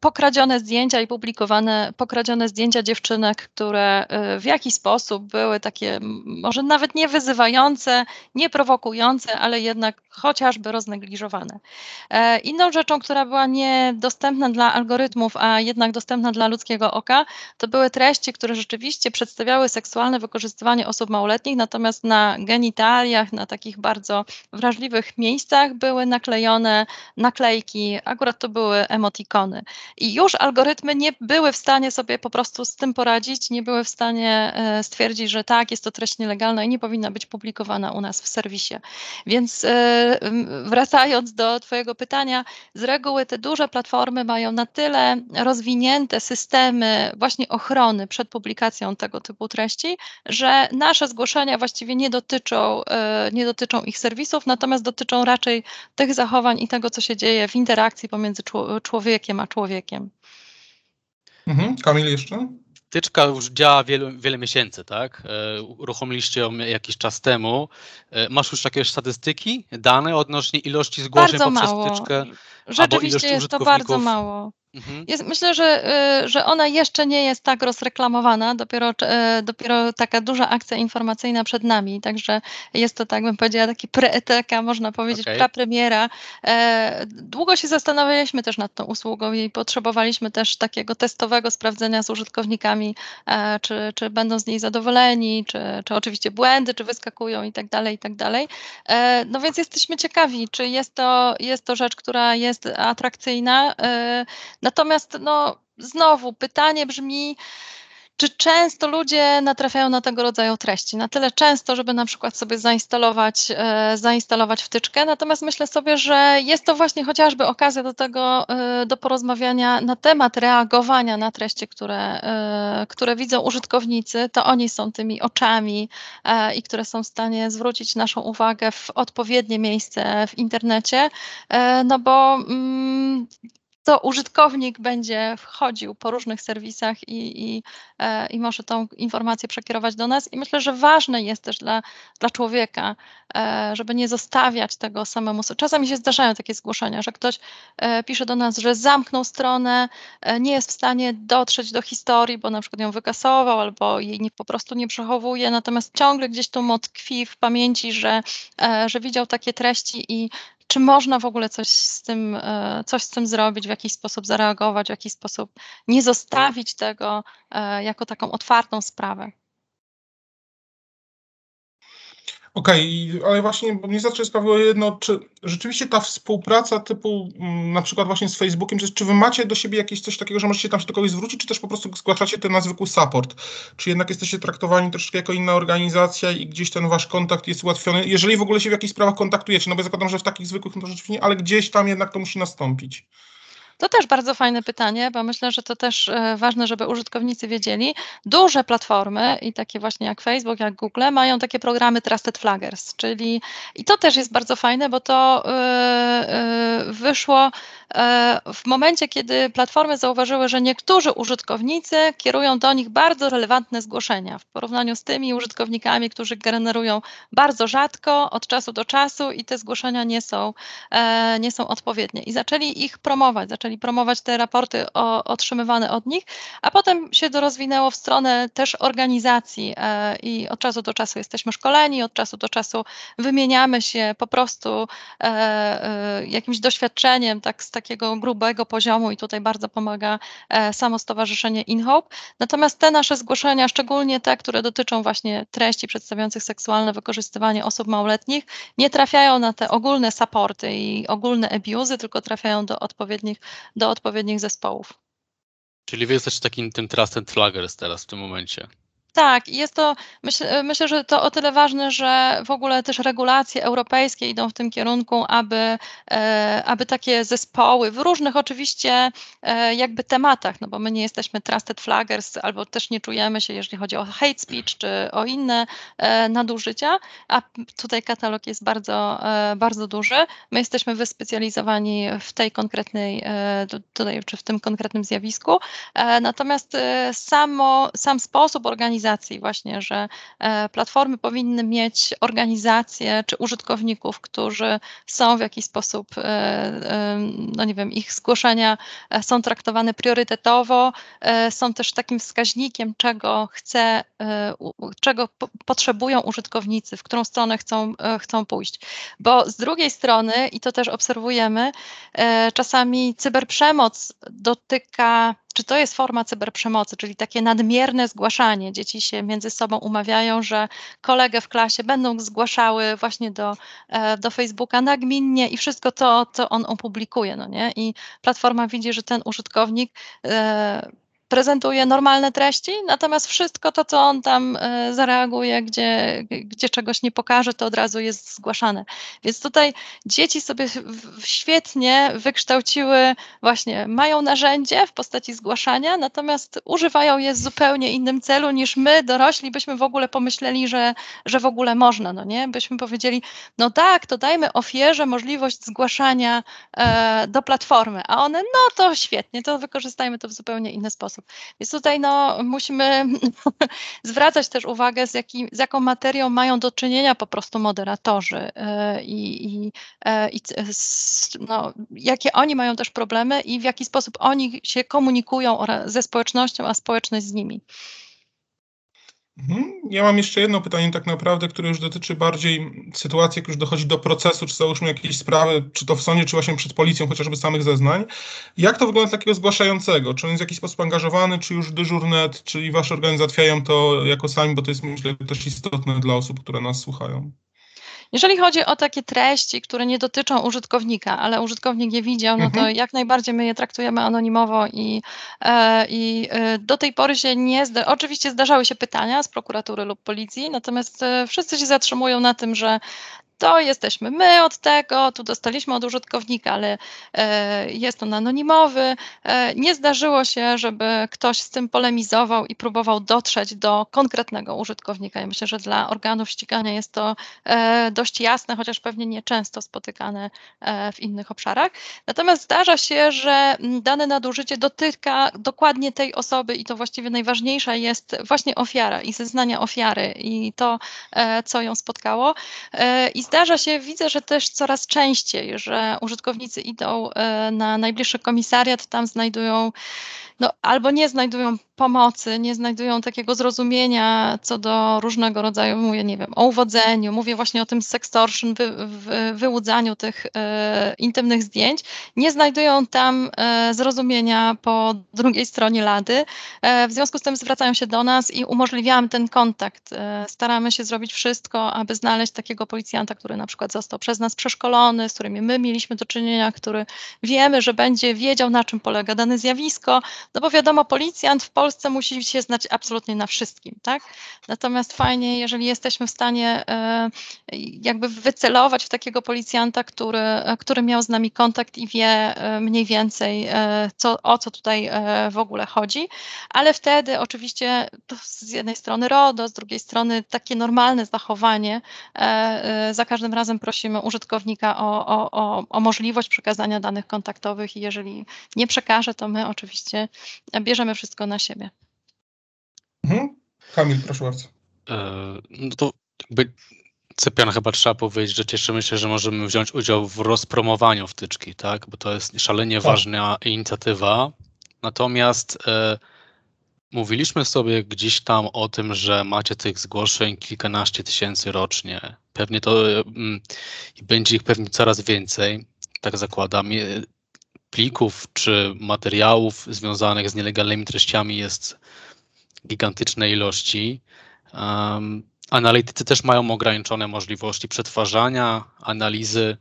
S4: pokradzione zdjęcia i publikowane pokradzione zdjęcia dziewczynek, które w jakiś sposób były takie może nawet nie wyzywające, nie prowokujące, ale jednak chociażby roznegliżowane. E, Inną rzeczą, która była niedostępna dla algorytmów, a jednak dostępna dla ludzkiego oka, to były treści, które rzeczywiście przedstawiały seksualne wykorzystywanie osób małoletnich, natomiast na genitaliach, na takich bardzo wrażliwych miejscach były naklejone naklejki, akurat to były emotikony. I już algorytmy nie były w stanie sobie po prostu z tym poradzić, nie były w stanie e, stwierdzić, że tak, jest to treść nielegalna i nie powinna być publikowana u nas w serwisie. Więc e, wracając do Twojego pytania, z reguły te duże platformy mają na tyle rozwinięte systemy właśnie ochrony przed publikacją tego typu treści, że nasze zgłoszenia właściwie nie dotyczą, e, nie dotyczą ich serwisów, natomiast dotyczą raczej tych zachowań i tego, co się dzieje w interakcji pomiędzy czło- człowiekiem a człowiekiem.
S2: Mhm. Kamil jeszcze?
S3: Wtyczka już działa wiele, wiele miesięcy, tak? E, Uruchomiliście ją jakiś czas temu. E, Masz już jakieś statystyki, dane odnośnie ilości zgłoszeń
S4: Bardzo
S3: poprzez
S4: mało.
S3: wtyczkę?
S4: Rzeczywiście jest to bardzo mało. Mhm. Jest, myślę, że, y, że ona jeszcze nie jest tak rozreklamowana, dopiero, y, dopiero taka duża akcja informacyjna przed nami, także jest to, tak bym powiedziała, taki pre, taka można powiedzieć okay. prapremiera. E, długo się zastanawialiśmy też nad tą usługą i potrzebowaliśmy też takiego testowego sprawdzenia z użytkownikami, e, czy, czy będą z niej zadowoleni, czy, czy oczywiście błędy, czy wyskakują i tak dalej, i tak dalej. E, no więc jesteśmy ciekawi, czy jest to, jest to rzecz, która jest atrakcyjna, Natomiast no, znowu pytanie brzmi, czy często ludzie natrafiają na tego rodzaju treści? Na tyle często, żeby na przykład sobie zainstalować, e, zainstalować wtyczkę. Natomiast myślę sobie, że jest to właśnie chociażby okazja do tego, e, do porozmawiania na temat reagowania na treści, które, e, które widzą użytkownicy. To oni są tymi oczami e, i które są w stanie zwrócić naszą uwagę w odpowiednie miejsce w internecie. E, no bo mm, to użytkownik będzie wchodził po różnych serwisach i, i, e, i może tą informację przekierować do nas. I myślę, że ważne jest też dla, dla człowieka, e, żeby nie zostawiać tego samemu. Czasami się zdarzają takie zgłoszenia, że ktoś e, pisze do nas, że zamknął stronę, nie jest w stanie dotrzeć do historii, bo na przykład ją wykasował albo jej nie, po prostu nie przechowuje, natomiast ciągle gdzieś tu tkwi w pamięci, że, że widział takie treści i czy można w ogóle coś z tym, e, coś z tym zrobić, w jakiś sposób zareagować, w jakiś sposób nie zostawić tego e, jako taką otwartą sprawę.
S2: Okej, okay, ale właśnie bo mnie zawsze sprawiło jedno, czy rzeczywiście ta współpraca typu mm, na przykład właśnie z Facebookiem, czy, czy wy macie do siebie jakieś coś takiego, że możecie tam się do kogoś zwrócić, czy też po prostu zgłaszacie ten na zwykły support? Czy jednak jesteście traktowani troszeczkę jako inna organizacja i gdzieś ten wasz kontakt jest ułatwiony, jeżeli w ogóle się w jakichś sprawach kontaktujecie, no bo zakładam, że w takich zwykłych no to rzeczywiście ale gdzieś tam jednak to musi nastąpić.
S4: To też bardzo fajne pytanie, bo myślę, że to też e, ważne, żeby użytkownicy wiedzieli. Duże platformy i takie właśnie jak Facebook, jak Google mają takie programy Trusted Flaggers, czyli i to też jest bardzo fajne, bo to yy, yy, wyszło E, w momencie, kiedy platformy zauważyły, że niektórzy użytkownicy kierują do nich bardzo relevantne zgłoszenia w porównaniu z tymi użytkownikami, którzy generują bardzo rzadko, od czasu do czasu i te zgłoszenia nie są, e, nie są odpowiednie. I zaczęli ich promować, zaczęli promować te raporty o, otrzymywane od nich, a potem się to rozwinęło w stronę też organizacji e, i od czasu do czasu jesteśmy szkoleni, od czasu do czasu wymieniamy się po prostu jakimś doświadczeniem, tak z takiego grubego poziomu i tutaj bardzo pomaga e, samo Stowarzyszenie InHope. Natomiast te nasze zgłoszenia, szczególnie te, które dotyczą właśnie treści przedstawiających seksualne wykorzystywanie osób małoletnich, nie trafiają na te ogólne supporty i ogólne abuzy, tylko trafiają do odpowiednich, do odpowiednich zespołów.
S3: Czyli wy jesteście takim tym trusted flaggers teraz w tym momencie.
S4: Tak, jest to, myślę, myślę, że to o tyle ważne, że w ogóle też regulacje europejskie idą w tym kierunku, aby, e, aby takie zespoły w różnych oczywiście e, jakby tematach, no bo my nie jesteśmy trusted flaggers, albo też nie czujemy się, jeżeli chodzi o hate speech, czy o inne e, nadużycia, a tutaj katalog jest bardzo, bardzo duży. My jesteśmy wyspecjalizowani w tej konkretnej, tutaj, czy w tym konkretnym zjawisku, natomiast samo, sam sposób organizacji organizacji właśnie, że e, platformy powinny mieć organizację czy użytkowników, którzy są w jakiś sposób, e, e, no nie wiem, ich zgłoszenia są traktowane priorytetowo, są też takim wskaźnikiem, czego chce, czego potrzebują użytkownicy, w którą stronę chcą, chcą pójść. Bo z drugiej strony, i to też obserwujemy, czasami cyberprzemoc dotyka czy to jest forma cyberprzemocy, czyli takie nadmierne zgłaszanie. Dzieci się między sobą umawiają, że kolegę w klasie będą zgłaszały właśnie do, e, do Facebooka nagminnie i wszystko to, co on opublikuje. No nie? I platforma widzi, że ten użytkownik e, prezentuje normalne treści, natomiast wszystko to, co on tam e, zareaguje, gdzie, gdzie czegoś nie pokaże, to od razu jest zgłaszane. Więc tutaj dzieci sobie świetnie wykształciły, właśnie mają narzędzie w postaci zgłaszania, natomiast używają je w zupełnie innym celu niż my, dorośli, byśmy w ogóle pomyśleli, że, że w ogóle można, no nie? Byśmy powiedzieli, no tak, to dajmy ofierze możliwość zgłaszania e, do platformy, a one, no to świetnie, to wykorzystajmy to w zupełnie inny sposób. Więc tutaj no, musimy zwracać też uwagę, z, jaki, z jaką materią mają do czynienia po prostu moderatorzy e, i, i, e, i no, jakie oni mają też problemy i w jaki sposób oni się komunikują ze społecznością, a społeczność z nimi.
S2: Mhm. Ja mam jeszcze jedno pytanie tak naprawdę, które już dotyczy bardziej sytuacji, jak już dochodzi do procesu, czy załóżmy jakieś sprawy, czy to w sądzie, czy właśnie przed policją, chociażby samych zeznań. Jak to wygląda takiego zgłaszającego? Czy on jest w jakiś sposób angażowany, czy już dyżurnet, czyli wasze organy załatwiają to jako sami, bo to jest myślę też istotne dla osób, które nas słuchają.
S4: Jeżeli chodzi o takie treści, które nie dotyczą użytkownika, ale użytkownik je widział, no to mhm. jak najbardziej my je traktujemy anonimowo i, e, i e, do tej pory się nie zda... Oczywiście zdarzały się pytania z prokuratury lub policji, natomiast e, wszyscy się zatrzymują na tym, że to jesteśmy my od tego, tu dostaliśmy od użytkownika, ale e, jest on anonimowy. E, nie zdarzyło się, żeby ktoś z tym polemizował i próbował dotrzeć do konkretnego użytkownika. Ja myślę, że dla organów ścigania jest to e, dość jasne, chociaż pewnie nieczęsto spotykane w innych obszarach. Natomiast zdarza się, że dane nadużycie dotyka dokładnie tej osoby i to właściwie najważniejsza jest właśnie ofiara i zeznania ofiary i to, co ją spotkało. I zdarza się, widzę, że też coraz częściej, że użytkownicy idą e, na najbliższy komisariat, tam znajdują no, albo nie znajdują pomocy, nie znajdują takiego zrozumienia co do różnego rodzaju, mówię, nie wiem, o uwodzeniu, mówię właśnie o tym sextortion, wy, wy, wyłudzaniu tych e, intymnych zdjęć, nie znajdują tam e, zrozumienia po drugiej stronie lady. E, w związku z tym zwracają się do nas i umożliwiamy ten kontakt. E, staramy się zrobić wszystko, aby znaleźć takiego policjanta, który na przykład został przez nas przeszkolony, z którymi my mieliśmy do czynienia, który wiemy, że będzie wiedział, na czym polega dane zjawisko, no bo wiadomo, policjant w Polsce musi się znać absolutnie na wszystkim, tak? Natomiast fajnie, jeżeli jesteśmy w stanie e, jakby wycelować w takiego policjanta, który, który miał z nami kontakt i wie e, mniej więcej e, co, o co tutaj w ogóle chodzi, ale wtedy oczywiście z jednej strony RODO, z drugiej strony takie normalne zachowanie. Za każdym razem prosimy użytkownika o, o, o, o możliwość przekazania danych kontaktowych i jeżeli nie przekaże, to my oczywiście bierzemy wszystko na siebie.
S2: Mhm. Kamil, proszę bardzo.
S3: E, no to jakby Cypian chyba trzeba powiedzieć, że cieszymy się, że możemy wziąć udział w rozpromowaniu wtyczki, tak? Bo to jest szalenie tak. ważna inicjatywa. Natomiast e, mówiliśmy sobie gdzieś tam o tym, że macie tych zgłoszeń kilkanaście tysięcy rocznie. Pewnie to mm, będzie ich pewnie coraz więcej, tak zakładam plików czy materiałów związanych z nielegalnymi treściami jest gigantycznej ilości. Um, analitycy też mają ograniczone możliwości przetwarzania, analizy,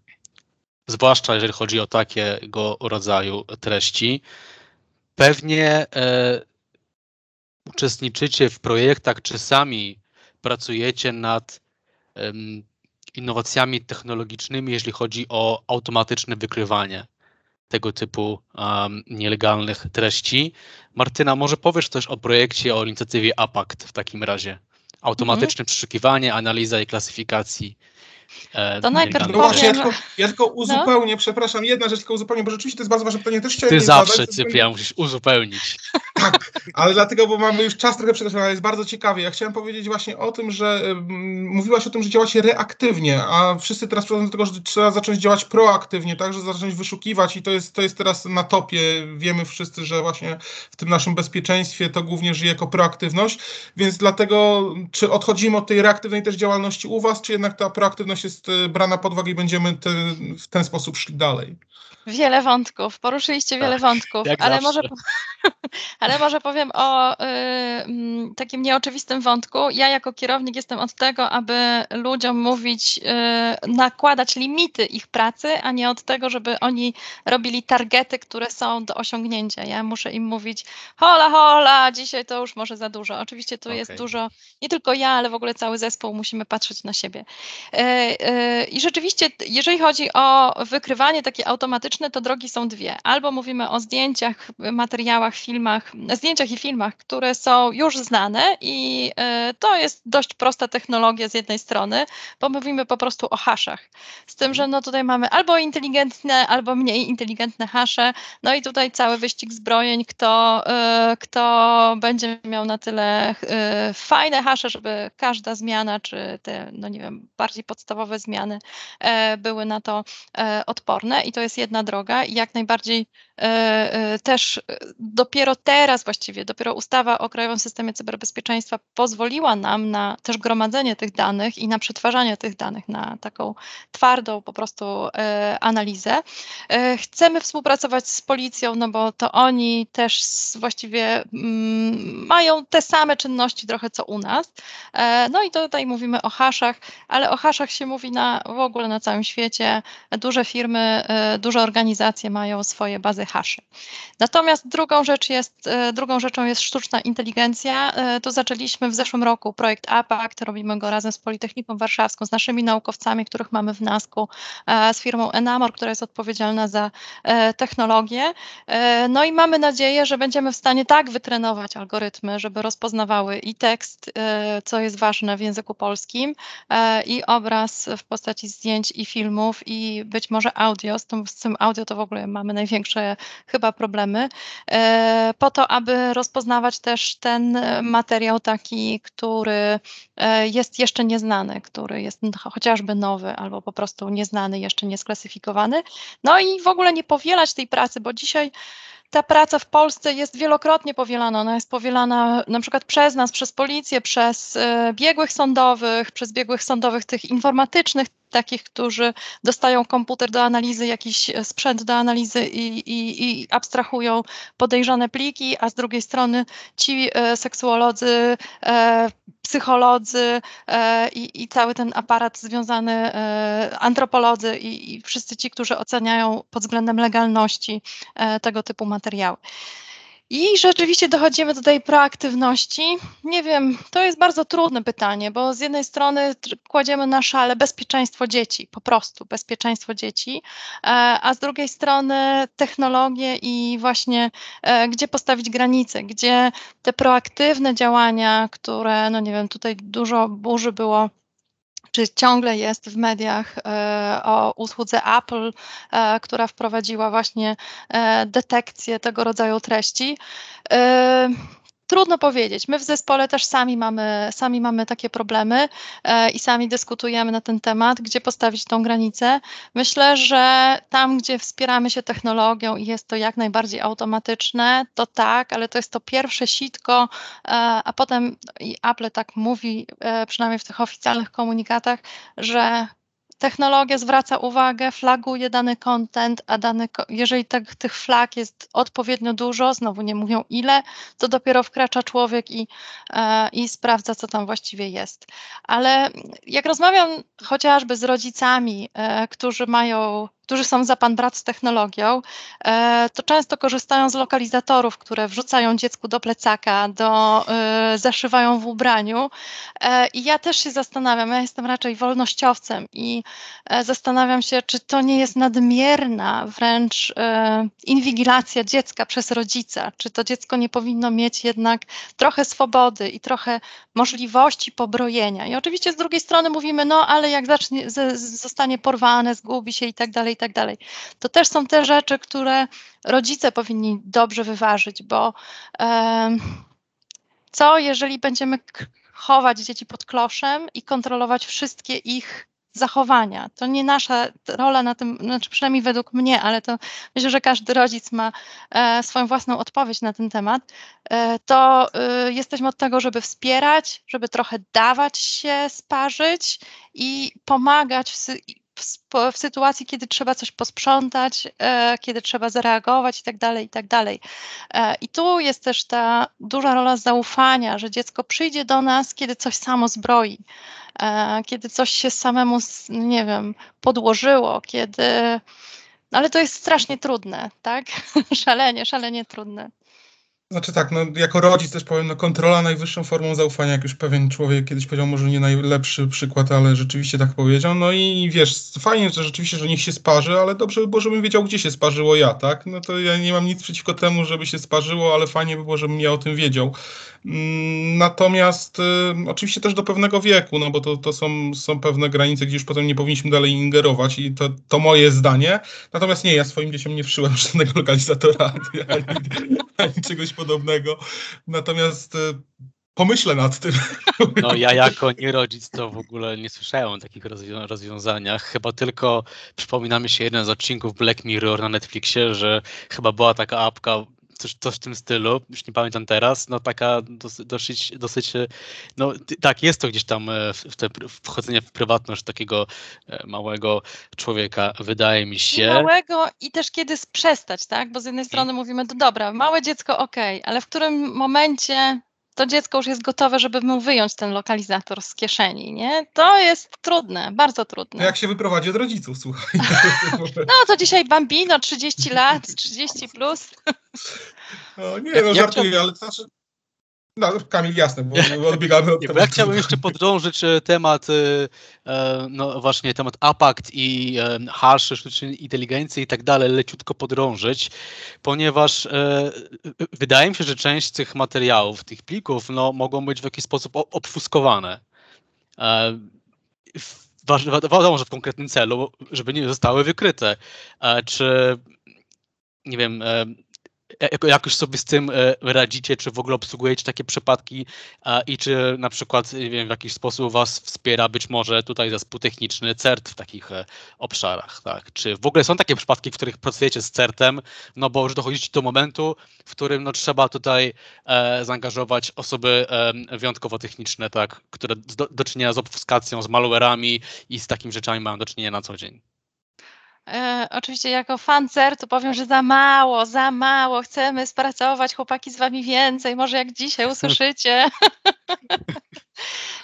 S3: zwłaszcza jeżeli chodzi o takiego rodzaju treści. Pewnie e, uczestniczycie w projektach, czy sami pracujecie nad innowacjami technologicznymi, jeśli chodzi o automatyczne wykrywanie tego typu um, nielegalnych treści. Martyna, może powiesz coś o projekcie, o inicjatywie APACT w takim razie? Automatyczne mhm. przeszukiwanie, analiza i klasyfikacji
S4: to najpierw
S2: no właśnie, ja tylko, ja tylko no. uzupełnię, no? przepraszam, jedna rzecz tylko uzupełnię, bo rzeczywiście to jest bardzo ważne pytanie, też chciałem
S3: Ty zawsze, zadać, Cyprian, musisz uzupełnić.
S2: Tak, ale dlatego, bo mamy już czas trochę przekroczony, ale jest bardzo ciekawy. Ja chciałem powiedzieć właśnie o tym, że mówiłaś o tym, że działacie reaktywnie, a wszyscy teraz przechodzą do tego, że trzeba zacząć działać proaktywnie, tak, że zacząć wyszukiwać i to jest, to jest teraz na topie. Wiemy wszyscy, że właśnie w tym naszym bezpieczeństwie to głównie żyje jako proaktywność, więc dlatego, czy odchodzimy od tej reaktywnej też działalności u Was, czy jednak ta proaktywność jest e, brana pod uwagę i będziemy te, w ten sposób szli dalej?
S4: Wiele wątków, poruszyliście tak, wiele wątków, ale może, ale może powiem o y, takim nieoczywistym wątku. Ja jako kierownik jestem od tego, aby ludziom mówić, y, nakładać limity ich pracy, a nie od tego, żeby oni robili targety, które są do osiągnięcia. Ja muszę im mówić, hola, hola, dzisiaj to już może za dużo. Oczywiście tu okay. jest dużo, nie tylko ja, ale w ogóle cały zespół musimy patrzeć na siebie. Y, I rzeczywiście, jeżeli chodzi o wykrywanie takie automatyczne, to drogi są dwie. Albo mówimy o zdjęciach, materiałach, filmach, zdjęciach i filmach, które są już znane i e, to jest dość prosta technologia z jednej strony, bo mówimy po prostu o haszach. Z tym, że no tutaj mamy albo inteligentne, albo mniej inteligentne hasze, no i tutaj cały wyścig zbrojeń, kto, e, kto będzie miał na tyle fajne hasze, żeby każda zmiana, czy te, no nie wiem, bardziej podstawowe zmiany były na to odporne i to jest jedna droga i jak najbardziej też dopiero teraz właściwie, dopiero ustawa o Krajowym Systemie Cyberbezpieczeństwa pozwoliła nam na też gromadzenie tych danych i na przetwarzanie tych danych na taką twardą po prostu e, analizę. E, chcemy współpracować z policją, no bo to oni też właściwie mm, mają te same czynności trochę co u nas. E, no i tutaj mówimy o haszach, ale o haszach się mówi na, w ogóle na całym świecie. Duże firmy, duże organizacje mają swoje bazy haszy. Natomiast drugą, rzecz jest, drugą rzeczą jest sztuczna inteligencja. Tu zaczęliśmy w zeszłym roku projekt APACT, robimy go razem z Politechniką Warszawską, z naszymi naukowcami, których mamy w NASK-u, z firmą Enamor, która jest odpowiedzialna za technologię. No i mamy nadzieję, że będziemy w stanie tak wytrenować algorytmy, żeby rozpoznawały i tekst, co jest ważne w języku polskim, i obraz w postaci zdjęć i filmów, i być może audio. Z tym, z tym audio to w ogóle mamy największe chyba problemy, po to, aby rozpoznawać też ten materiał taki, który jest jeszcze nieznany, który jest chociażby nowy albo po prostu nieznany, jeszcze niesklasyfikowany. No i w ogóle nie powielać tej pracy, bo dzisiaj ta praca w Polsce jest wielokrotnie powielana. Ona jest powielana na przykład przez nas, przez policję, przez e, biegłych sądowych, przez biegłych sądowych tych informatycznych, takich, którzy dostają komputer do analizy, jakiś e, sprzęt do analizy i, i, i abstrahują podejrzane pliki, a z drugiej strony ci e, seksuolodzy, psycholodzy i, i, cały ten aparat związany, antropolodzy i, i wszyscy ci, którzy oceniają pod względem legalności tego typu materiały. I rzeczywiście dochodzimy do tej proaktywności. Nie wiem, to jest bardzo trudne pytanie, bo z jednej strony kładziemy na szale bezpieczeństwo dzieci, po prostu bezpieczeństwo dzieci, e, a z drugiej strony technologie i właśnie e, gdzie postawić granice, gdzie te proaktywne działania, które, no nie wiem, tutaj dużo burzy było czy ciągle jest w mediach e, o usłudze Apple, e, która wprowadziła właśnie e, detekcję tego rodzaju treści. Trudno powiedzieć. My w zespole też sami mamy, sami mamy takie problemy e, i sami dyskutujemy na ten temat, gdzie postawić tą granicę. Myślę, że tam, gdzie wspieramy się technologią i jest to jak najbardziej automatyczne, to tak, ale to jest to pierwsze sitko, e, a potem i Apple tak mówi, e, przynajmniej w tych oficjalnych komunikatach, że Technologia zwraca uwagę, flaguje dany content, a dany, jeżeli tak, tych flag jest odpowiednio dużo, znowu nie mówią ile, to dopiero wkracza człowiek i, e, i sprawdza, co tam właściwie jest. Ale jak rozmawiam chociażby z rodzicami, e, którzy mają którzy są za pan brat z technologią, e, to często korzystają z lokalizatorów, które wrzucają dziecku do plecaka, do, e, zaszywają w ubraniu. E, I ja też się zastanawiam, ja jestem raczej wolnościowcem i zastanawiam się, czy to nie jest nadmierna wręcz inwigilacja dziecka przez rodzica, czy to dziecko nie powinno mieć jednak trochę swobody i trochę możliwości pobrojenia. I oczywiście z drugiej strony mówimy, no ale jak zacznie, zostanie porwane, zgubi się i tak dalej, tak dalej. To też są te rzeczy, które rodzice powinni dobrze wyważyć, bo co jeżeli będziemy chować dzieci pod kloszem i kontrolować wszystkie ich zachowania. To nie nasza rola na tym, znaczy przynajmniej według mnie, ale to myślę, że każdy rodzic ma e, swoją własną odpowiedź na ten temat. E, to e, jesteśmy od tego, żeby wspierać, żeby trochę dawać się sparzyć i pomagać w, w, w, sytuacji, kiedy trzeba coś posprzątać, e, kiedy trzeba zareagować i tak dalej, i tak dalej. E, I tu jest też ta duża rola zaufania, że dziecko przyjdzie do nas, kiedy coś samo zbroi, e, kiedy coś się samemu, nie wiem, podłożyło, kiedy. No ale to jest strasznie trudne, tak? szalenie, szalenie trudne.
S2: Znaczy tak, no jako rodzic też powiem, no kontrola najwyższą formą zaufania, jak już pewien człowiek kiedyś powiedział, może nie najlepszy przykład, ale rzeczywiście tak powiedział. No i wiesz, fajnie, że rzeczywiście, że niech się sparzy, ale dobrze by było, żebym wiedział, gdzie się sparzyło ja, tak? No to ja nie mam nic przeciwko temu, żeby się sparzyło, ale fajnie by było, żebym ja o tym wiedział. Mm, Natomiast y, oczywiście też do pewnego wieku, no bo to, to są, są pewne granice, gdzie już potem nie powinniśmy dalej ingerować i to, to moje zdanie. Natomiast nie, ja swoim dzieciom nie wszyłem żadnego lokalizatora ani, ani czegoś podobnego. Natomiast y, pomyślę nad tym.
S3: No ja jako nie rodzic to w ogóle nie słyszałem o takich rozwią- rozwiązaniach. Chyba tylko przypomina mi się jeden z odcinków Black Mirror na Netflixie, że chyba była taka apka, coś, coś w tym stylu, już nie pamiętam teraz, no taka dosyć, dosyć, dosyć no tak, jest to gdzieś tam e, w, te wchodzenie w prywatność takiego e, małego człowieka, wydaje mi
S4: I
S3: się.
S4: małego i też kiedy przestać, tak? Bo z jednej strony mówimy, to dobra, małe dziecko okej, ale w którym momencie to dziecko już jest gotowe, żeby mu wyjąć ten lokalizator z kieszeni, nie? To jest trudne, bardzo trudne.
S2: Jak się wyprowadzi od rodziców, słuchaj.
S4: No to dzisiaj Bambino, 30 lat, 30 plus.
S2: No, nie, no żartuję, ale to znaczy... No, Kamil, jasne, bo odbiegamy od tematu.
S3: ja chciałbym jeszcze podrążyć e, temat, e, e, no właśnie temat APACT i haszy sztucznej inteligencji i tak dalej, leciutko podrążyć, ponieważ wydaje mi się, że część tych materiałów, tych plików, no mogą być w jakiś sposób obfuskowane. Wiadomo, że w konkretnym celu, żeby nie zostały wykryte. Czy nie wiem, jak- jakoś sobie z tym e, radzicie, czy w ogóle obsługujecie takie przypadki i czy na przykład wiem, w jakiś sposób was wspiera być może tutaj zespół techniczny CERT w takich e, obszarach, tak? Czy w ogóle są takie przypadki, w których pracujecie z CERT-em, no bo już dochodzicie do momentu, w którym no, trzeba tutaj e, zaangażować osoby e, wyjątkowo techniczne, tak? Które do, do czynienia z obfuskacją, z malware'ami i z takimi rzeczami mają do czynienia na co dzień.
S4: E, oczywiście jako fan CERT-u powiem, że za mało, za mało, chcemy spracować, chłopaki z wami więcej, może jak dzisiaj usłyszycie.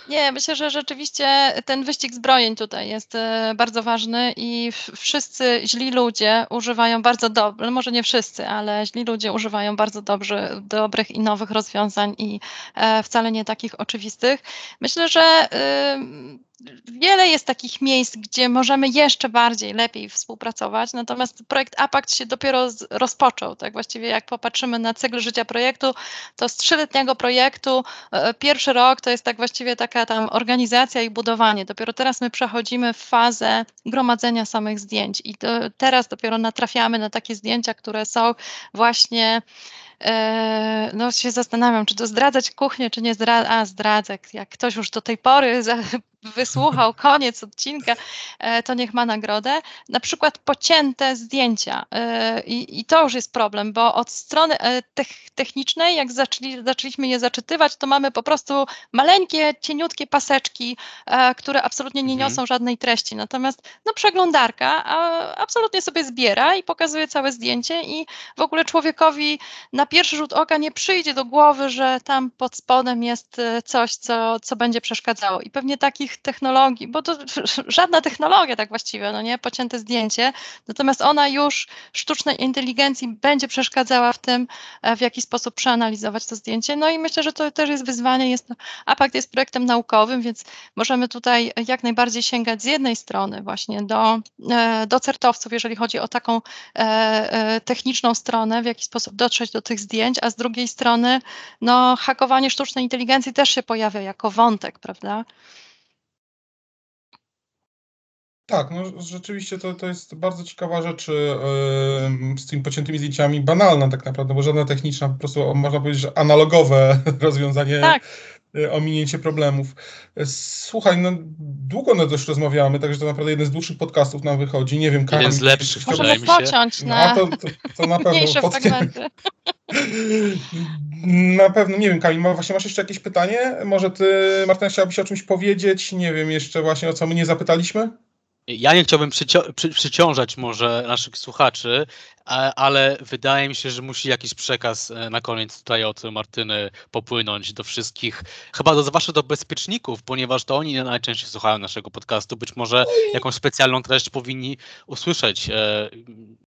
S4: Nie, myślę, że rzeczywiście ten wyścig zbrojeń tutaj jest e, bardzo ważny i wszyscy źli ludzie używają bardzo dobrze, może nie wszyscy, ale źli ludzie używają bardzo dobrze, dobrych i nowych rozwiązań i e, wcale nie takich oczywistych. Myślę, że wiele jest takich miejsc, gdzie możemy jeszcze bardziej, lepiej współpracować, natomiast projekt APACT się dopiero z, rozpoczął, tak właściwie jak popatrzymy na cykl życia projektu, to z trzyletniego projektu e, pierwszy rok to jest tak właściwie taka tam organizacja i budowanie. Dopiero teraz my przechodzimy w fazę gromadzenia samych zdjęć i to, teraz dopiero natrafiamy na takie zdjęcia, które są właśnie e, no się zastanawiam, czy to zdradzać kuchnię, czy nie zdradzać. A, zdradzę. Jak ktoś już do tej pory wysłuchał koniec odcinka, e, to niech ma nagrodę. Na przykład pocięte zdjęcia. e, I, i to już jest problem, bo od strony e, tech, technicznej, jak zaczęli, zaczęliśmy je zaczytywać, to mamy po prostu maleńkie, cieniutkie paseczki, e, które absolutnie nie
S3: Mhm.
S4: niosą żadnej treści. Natomiast no, przeglądarka absolutnie sobie zbiera i pokazuje całe zdjęcie i w ogóle człowiekowi na pierwszy rzut oka nie przyjdzie do głowy, że tam pod spodem jest e, coś, co, co będzie przeszkadzało. I pewnie takich technologii, bo to żadna technologia tak właściwie, no nie, pocięte zdjęcie, natomiast ona już sztucznej inteligencji będzie przeszkadzała w tym, e, w jaki sposób przeanalizować to zdjęcie. No i myślę, że to też jest wyzwanie. Jest, APACT jest projektem naukowym, więc możemy tutaj jak najbardziej sięgać z jednej strony właśnie do, e, do certowców, jeżeli chodzi o taką techniczną stronę, w jaki sposób dotrzeć do tych zdjęć, a z drugiej strony no, hakowanie sztucznej inteligencji też się pojawia jako wątek, prawda?
S2: Tak, no rzeczywiście to, to jest bardzo ciekawa rzecz yy, z tymi pociętymi zdjęciami, banalna tak naprawdę, bo żadna techniczna, po prostu można powiedzieć, że analogowe rozwiązanie,
S4: Tak.
S2: yy, ominięcie problemów. Słuchaj, no długo no dość rozmawiamy, także to naprawdę jeden z dłuższych podcastów nam wychodzi, nie wiem,
S3: Jeden z
S2: Kamil,
S3: lepszych, wydaje
S4: Możemy
S3: mi się.
S4: pociąć
S2: No,
S4: na
S2: to, to, to na pewno. pod-. Na pewno, nie wiem, Kamil, ma, właśnie masz jeszcze jakieś pytanie? Może ty, Martyna, chciałabyś o czymś powiedzieć? Nie wiem jeszcze właśnie, o co my nie zapytaliśmy?
S3: Ja nie chciałbym przycio- przy- przyciążać może naszych słuchaczy, ale wydaje mi się, że musi jakiś przekaz e, na koniec tutaj od Martyny popłynąć do wszystkich, chyba do, zwłaszcza do bezpieczników, ponieważ to oni najczęściej słuchają naszego podcastu. Być może jakąś specjalną treść powinni usłyszeć, e,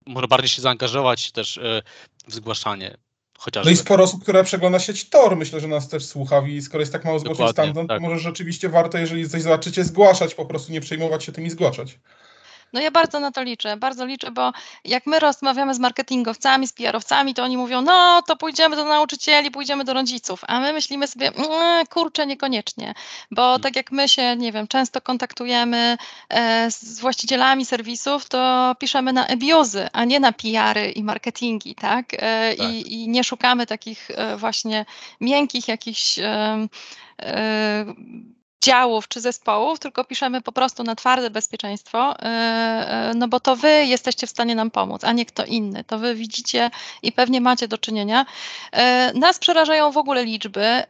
S3: może bardziej się zaangażować też e, w zgłaszanie chociażby.
S2: No i sporo osób, które przegląda sieć Tor, myślę, że nas też słucha i skoro jest tak mało zgłoszeń stamtąd,
S3: tak.
S2: to może rzeczywiście warto, jeżeli coś zobaczycie, zgłaszać, po prostu nie przejmować się tym i zgłaszać.
S4: No ja bardzo na to liczę, bardzo liczę, bo jak my rozmawiamy z marketingowcami, z PR-owcami, to oni mówią, no to pójdziemy do nauczycieli, pójdziemy do rodziców, a my myślimy sobie, "Mm, kurczę, niekoniecznie, bo tak jak my się, nie wiem, często kontaktujemy e, z właścicielami serwisów, to piszemy na ebiozy, a nie na PR-y i marketingi, tak? E,
S3: Tak.
S4: I, nie szukamy takich e, właśnie miękkich jakichś działów czy zespołów, tylko piszemy po prostu na twarde bezpieczeństwo, yy, yy, no bo to wy jesteście w stanie nam pomóc, a nie kto inny. To wy widzicie i pewnie macie do czynienia. Yy, Nas przerażają w ogóle liczby,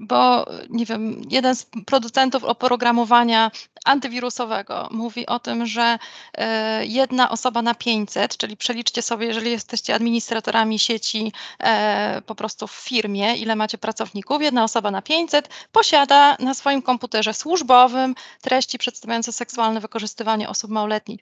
S4: bo nie wiem, jeden z producentów oprogramowania antywirusowego mówi o tym, że yy, jedna osoba na 500, czyli przeliczcie sobie, jeżeli jesteście administratorami sieci e, po prostu w firmie, ile macie pracowników, jedna osoba na 500 posiada na swoim komputerze służbowym treści przedstawiające seksualne wykorzystywanie osób małoletnich.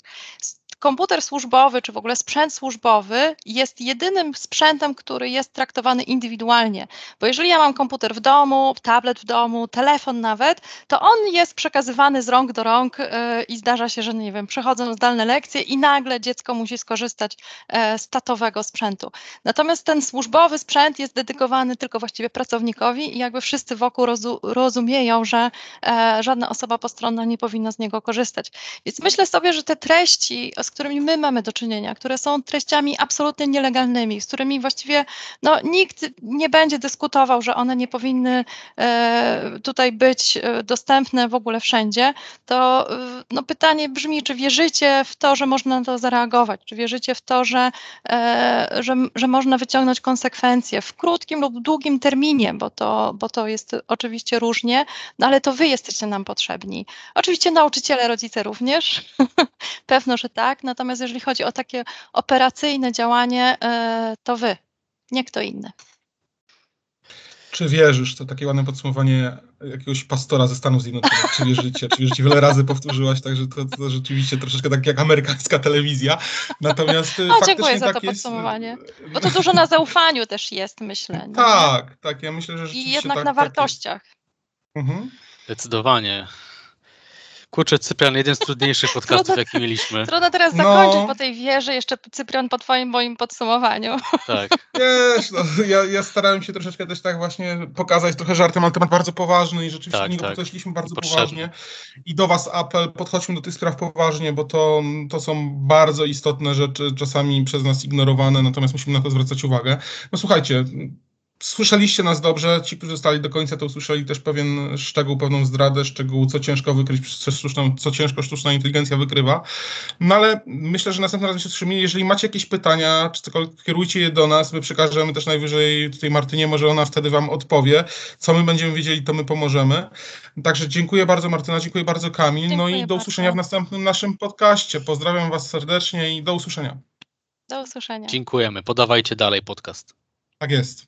S4: Komputer służbowy, czy w ogóle sprzęt służbowy jest jedynym sprzętem, który jest traktowany indywidualnie. Bo jeżeli ja mam komputer w domu, tablet w domu, telefon nawet, to on jest przekazywany z rąk do rąk yy, i zdarza się, że nie wiem, przechodzą zdalne lekcje i nagle dziecko musi skorzystać e, z tatowego sprzętu. Natomiast ten służbowy sprzęt jest dedykowany tylko właściwie pracownikowi i jakby wszyscy wokół rozu, rozumieją, że e, żadna osoba postronna nie powinna z niego korzystać. Więc myślę sobie, że te treści, z którymi my mamy do czynienia, które są treściami absolutnie nielegalnymi, z którymi właściwie no, nikt nie będzie dyskutował, że one nie powinny e, tutaj być e, dostępne w ogóle wszędzie, to e, no, pytanie brzmi, czy wierzycie w to, że można na to zareagować? Czy wierzycie w to, że e, że, że można wyciągnąć konsekwencje w krótkim lub długim terminie, bo to, bo to jest oczywiście różnie, no ale to wy jesteście nam potrzebni. Oczywiście nauczyciele, rodzice również, pewno, że tak, natomiast jeżeli chodzi o takie operacyjne działanie, e, to wy, nie kto inny.
S2: Czy wierzysz? To takie ładne podsumowanie jakiegoś pastora ze Stanów Zjednoczonych. Czy wierzycie? Czy wierzycie? Wiele razy powtórzyłaś, także to, to rzeczywiście troszeczkę tak jak amerykańska telewizja. Natomiast
S4: O,
S2: faktycznie
S4: dziękuję za
S2: tak
S4: to
S2: jest.
S4: podsumowanie. Bo to dużo na zaufaniu też jest, myślę.
S2: Tak, tak. Ja myślę, że
S4: I jednak
S2: tak,
S4: na
S2: tak jest.
S4: wartościach.
S2: Mhm.
S3: Zdecydowanie. Kurczę, Cyprian, jeden z trudniejszych podcastów,
S4: Trudno-
S3: jaki mieliśmy.
S4: Trudno teraz
S2: No.
S4: zakończyć po tej wieży, jeszcze Cyprian po twoim moim podsumowaniu.
S3: Tak.
S2: Wiesz, no, ja, ja starałem się troszeczkę też tak właśnie pokazać trochę żartem, ale temat bardzo poważny i rzeczywiście
S3: Tak,
S2: niego
S3: tak.
S2: podeszliśmy bardzo
S3: Potrzebny.
S2: poważnie. I do Was apel, podchodźmy do tych spraw poważnie, bo to, to są bardzo istotne rzeczy, czasami przez nas ignorowane, natomiast musimy na to zwracać uwagę. No słuchajcie, słyszeliście nas dobrze, ci, którzy zostali do końca, to usłyszeli też pewien szczegół, pewną zdradę, szczegół, co ciężko wykryć przez sztuczną, co ciężko sztuczna inteligencja wykrywa. No ale myślę, że następnym razem się słyszymy. Jeżeli macie jakieś pytania, czy cokolwiek, kierujcie je do nas, my przekażemy też najwyżej tutaj Martynie, może ona wtedy wam odpowie. Co my będziemy wiedzieli, to my pomożemy. Także dziękuję bardzo Martyna, dziękuję bardzo Kamil. no
S4: Dziękuję
S2: i do
S4: bardzo.
S2: usłyszenia w następnym naszym podcaście. Pozdrawiam was serdecznie i do usłyszenia.
S4: Do usłyszenia.
S3: Dziękujemy. Podawajcie dalej podcast.
S2: Tak jest.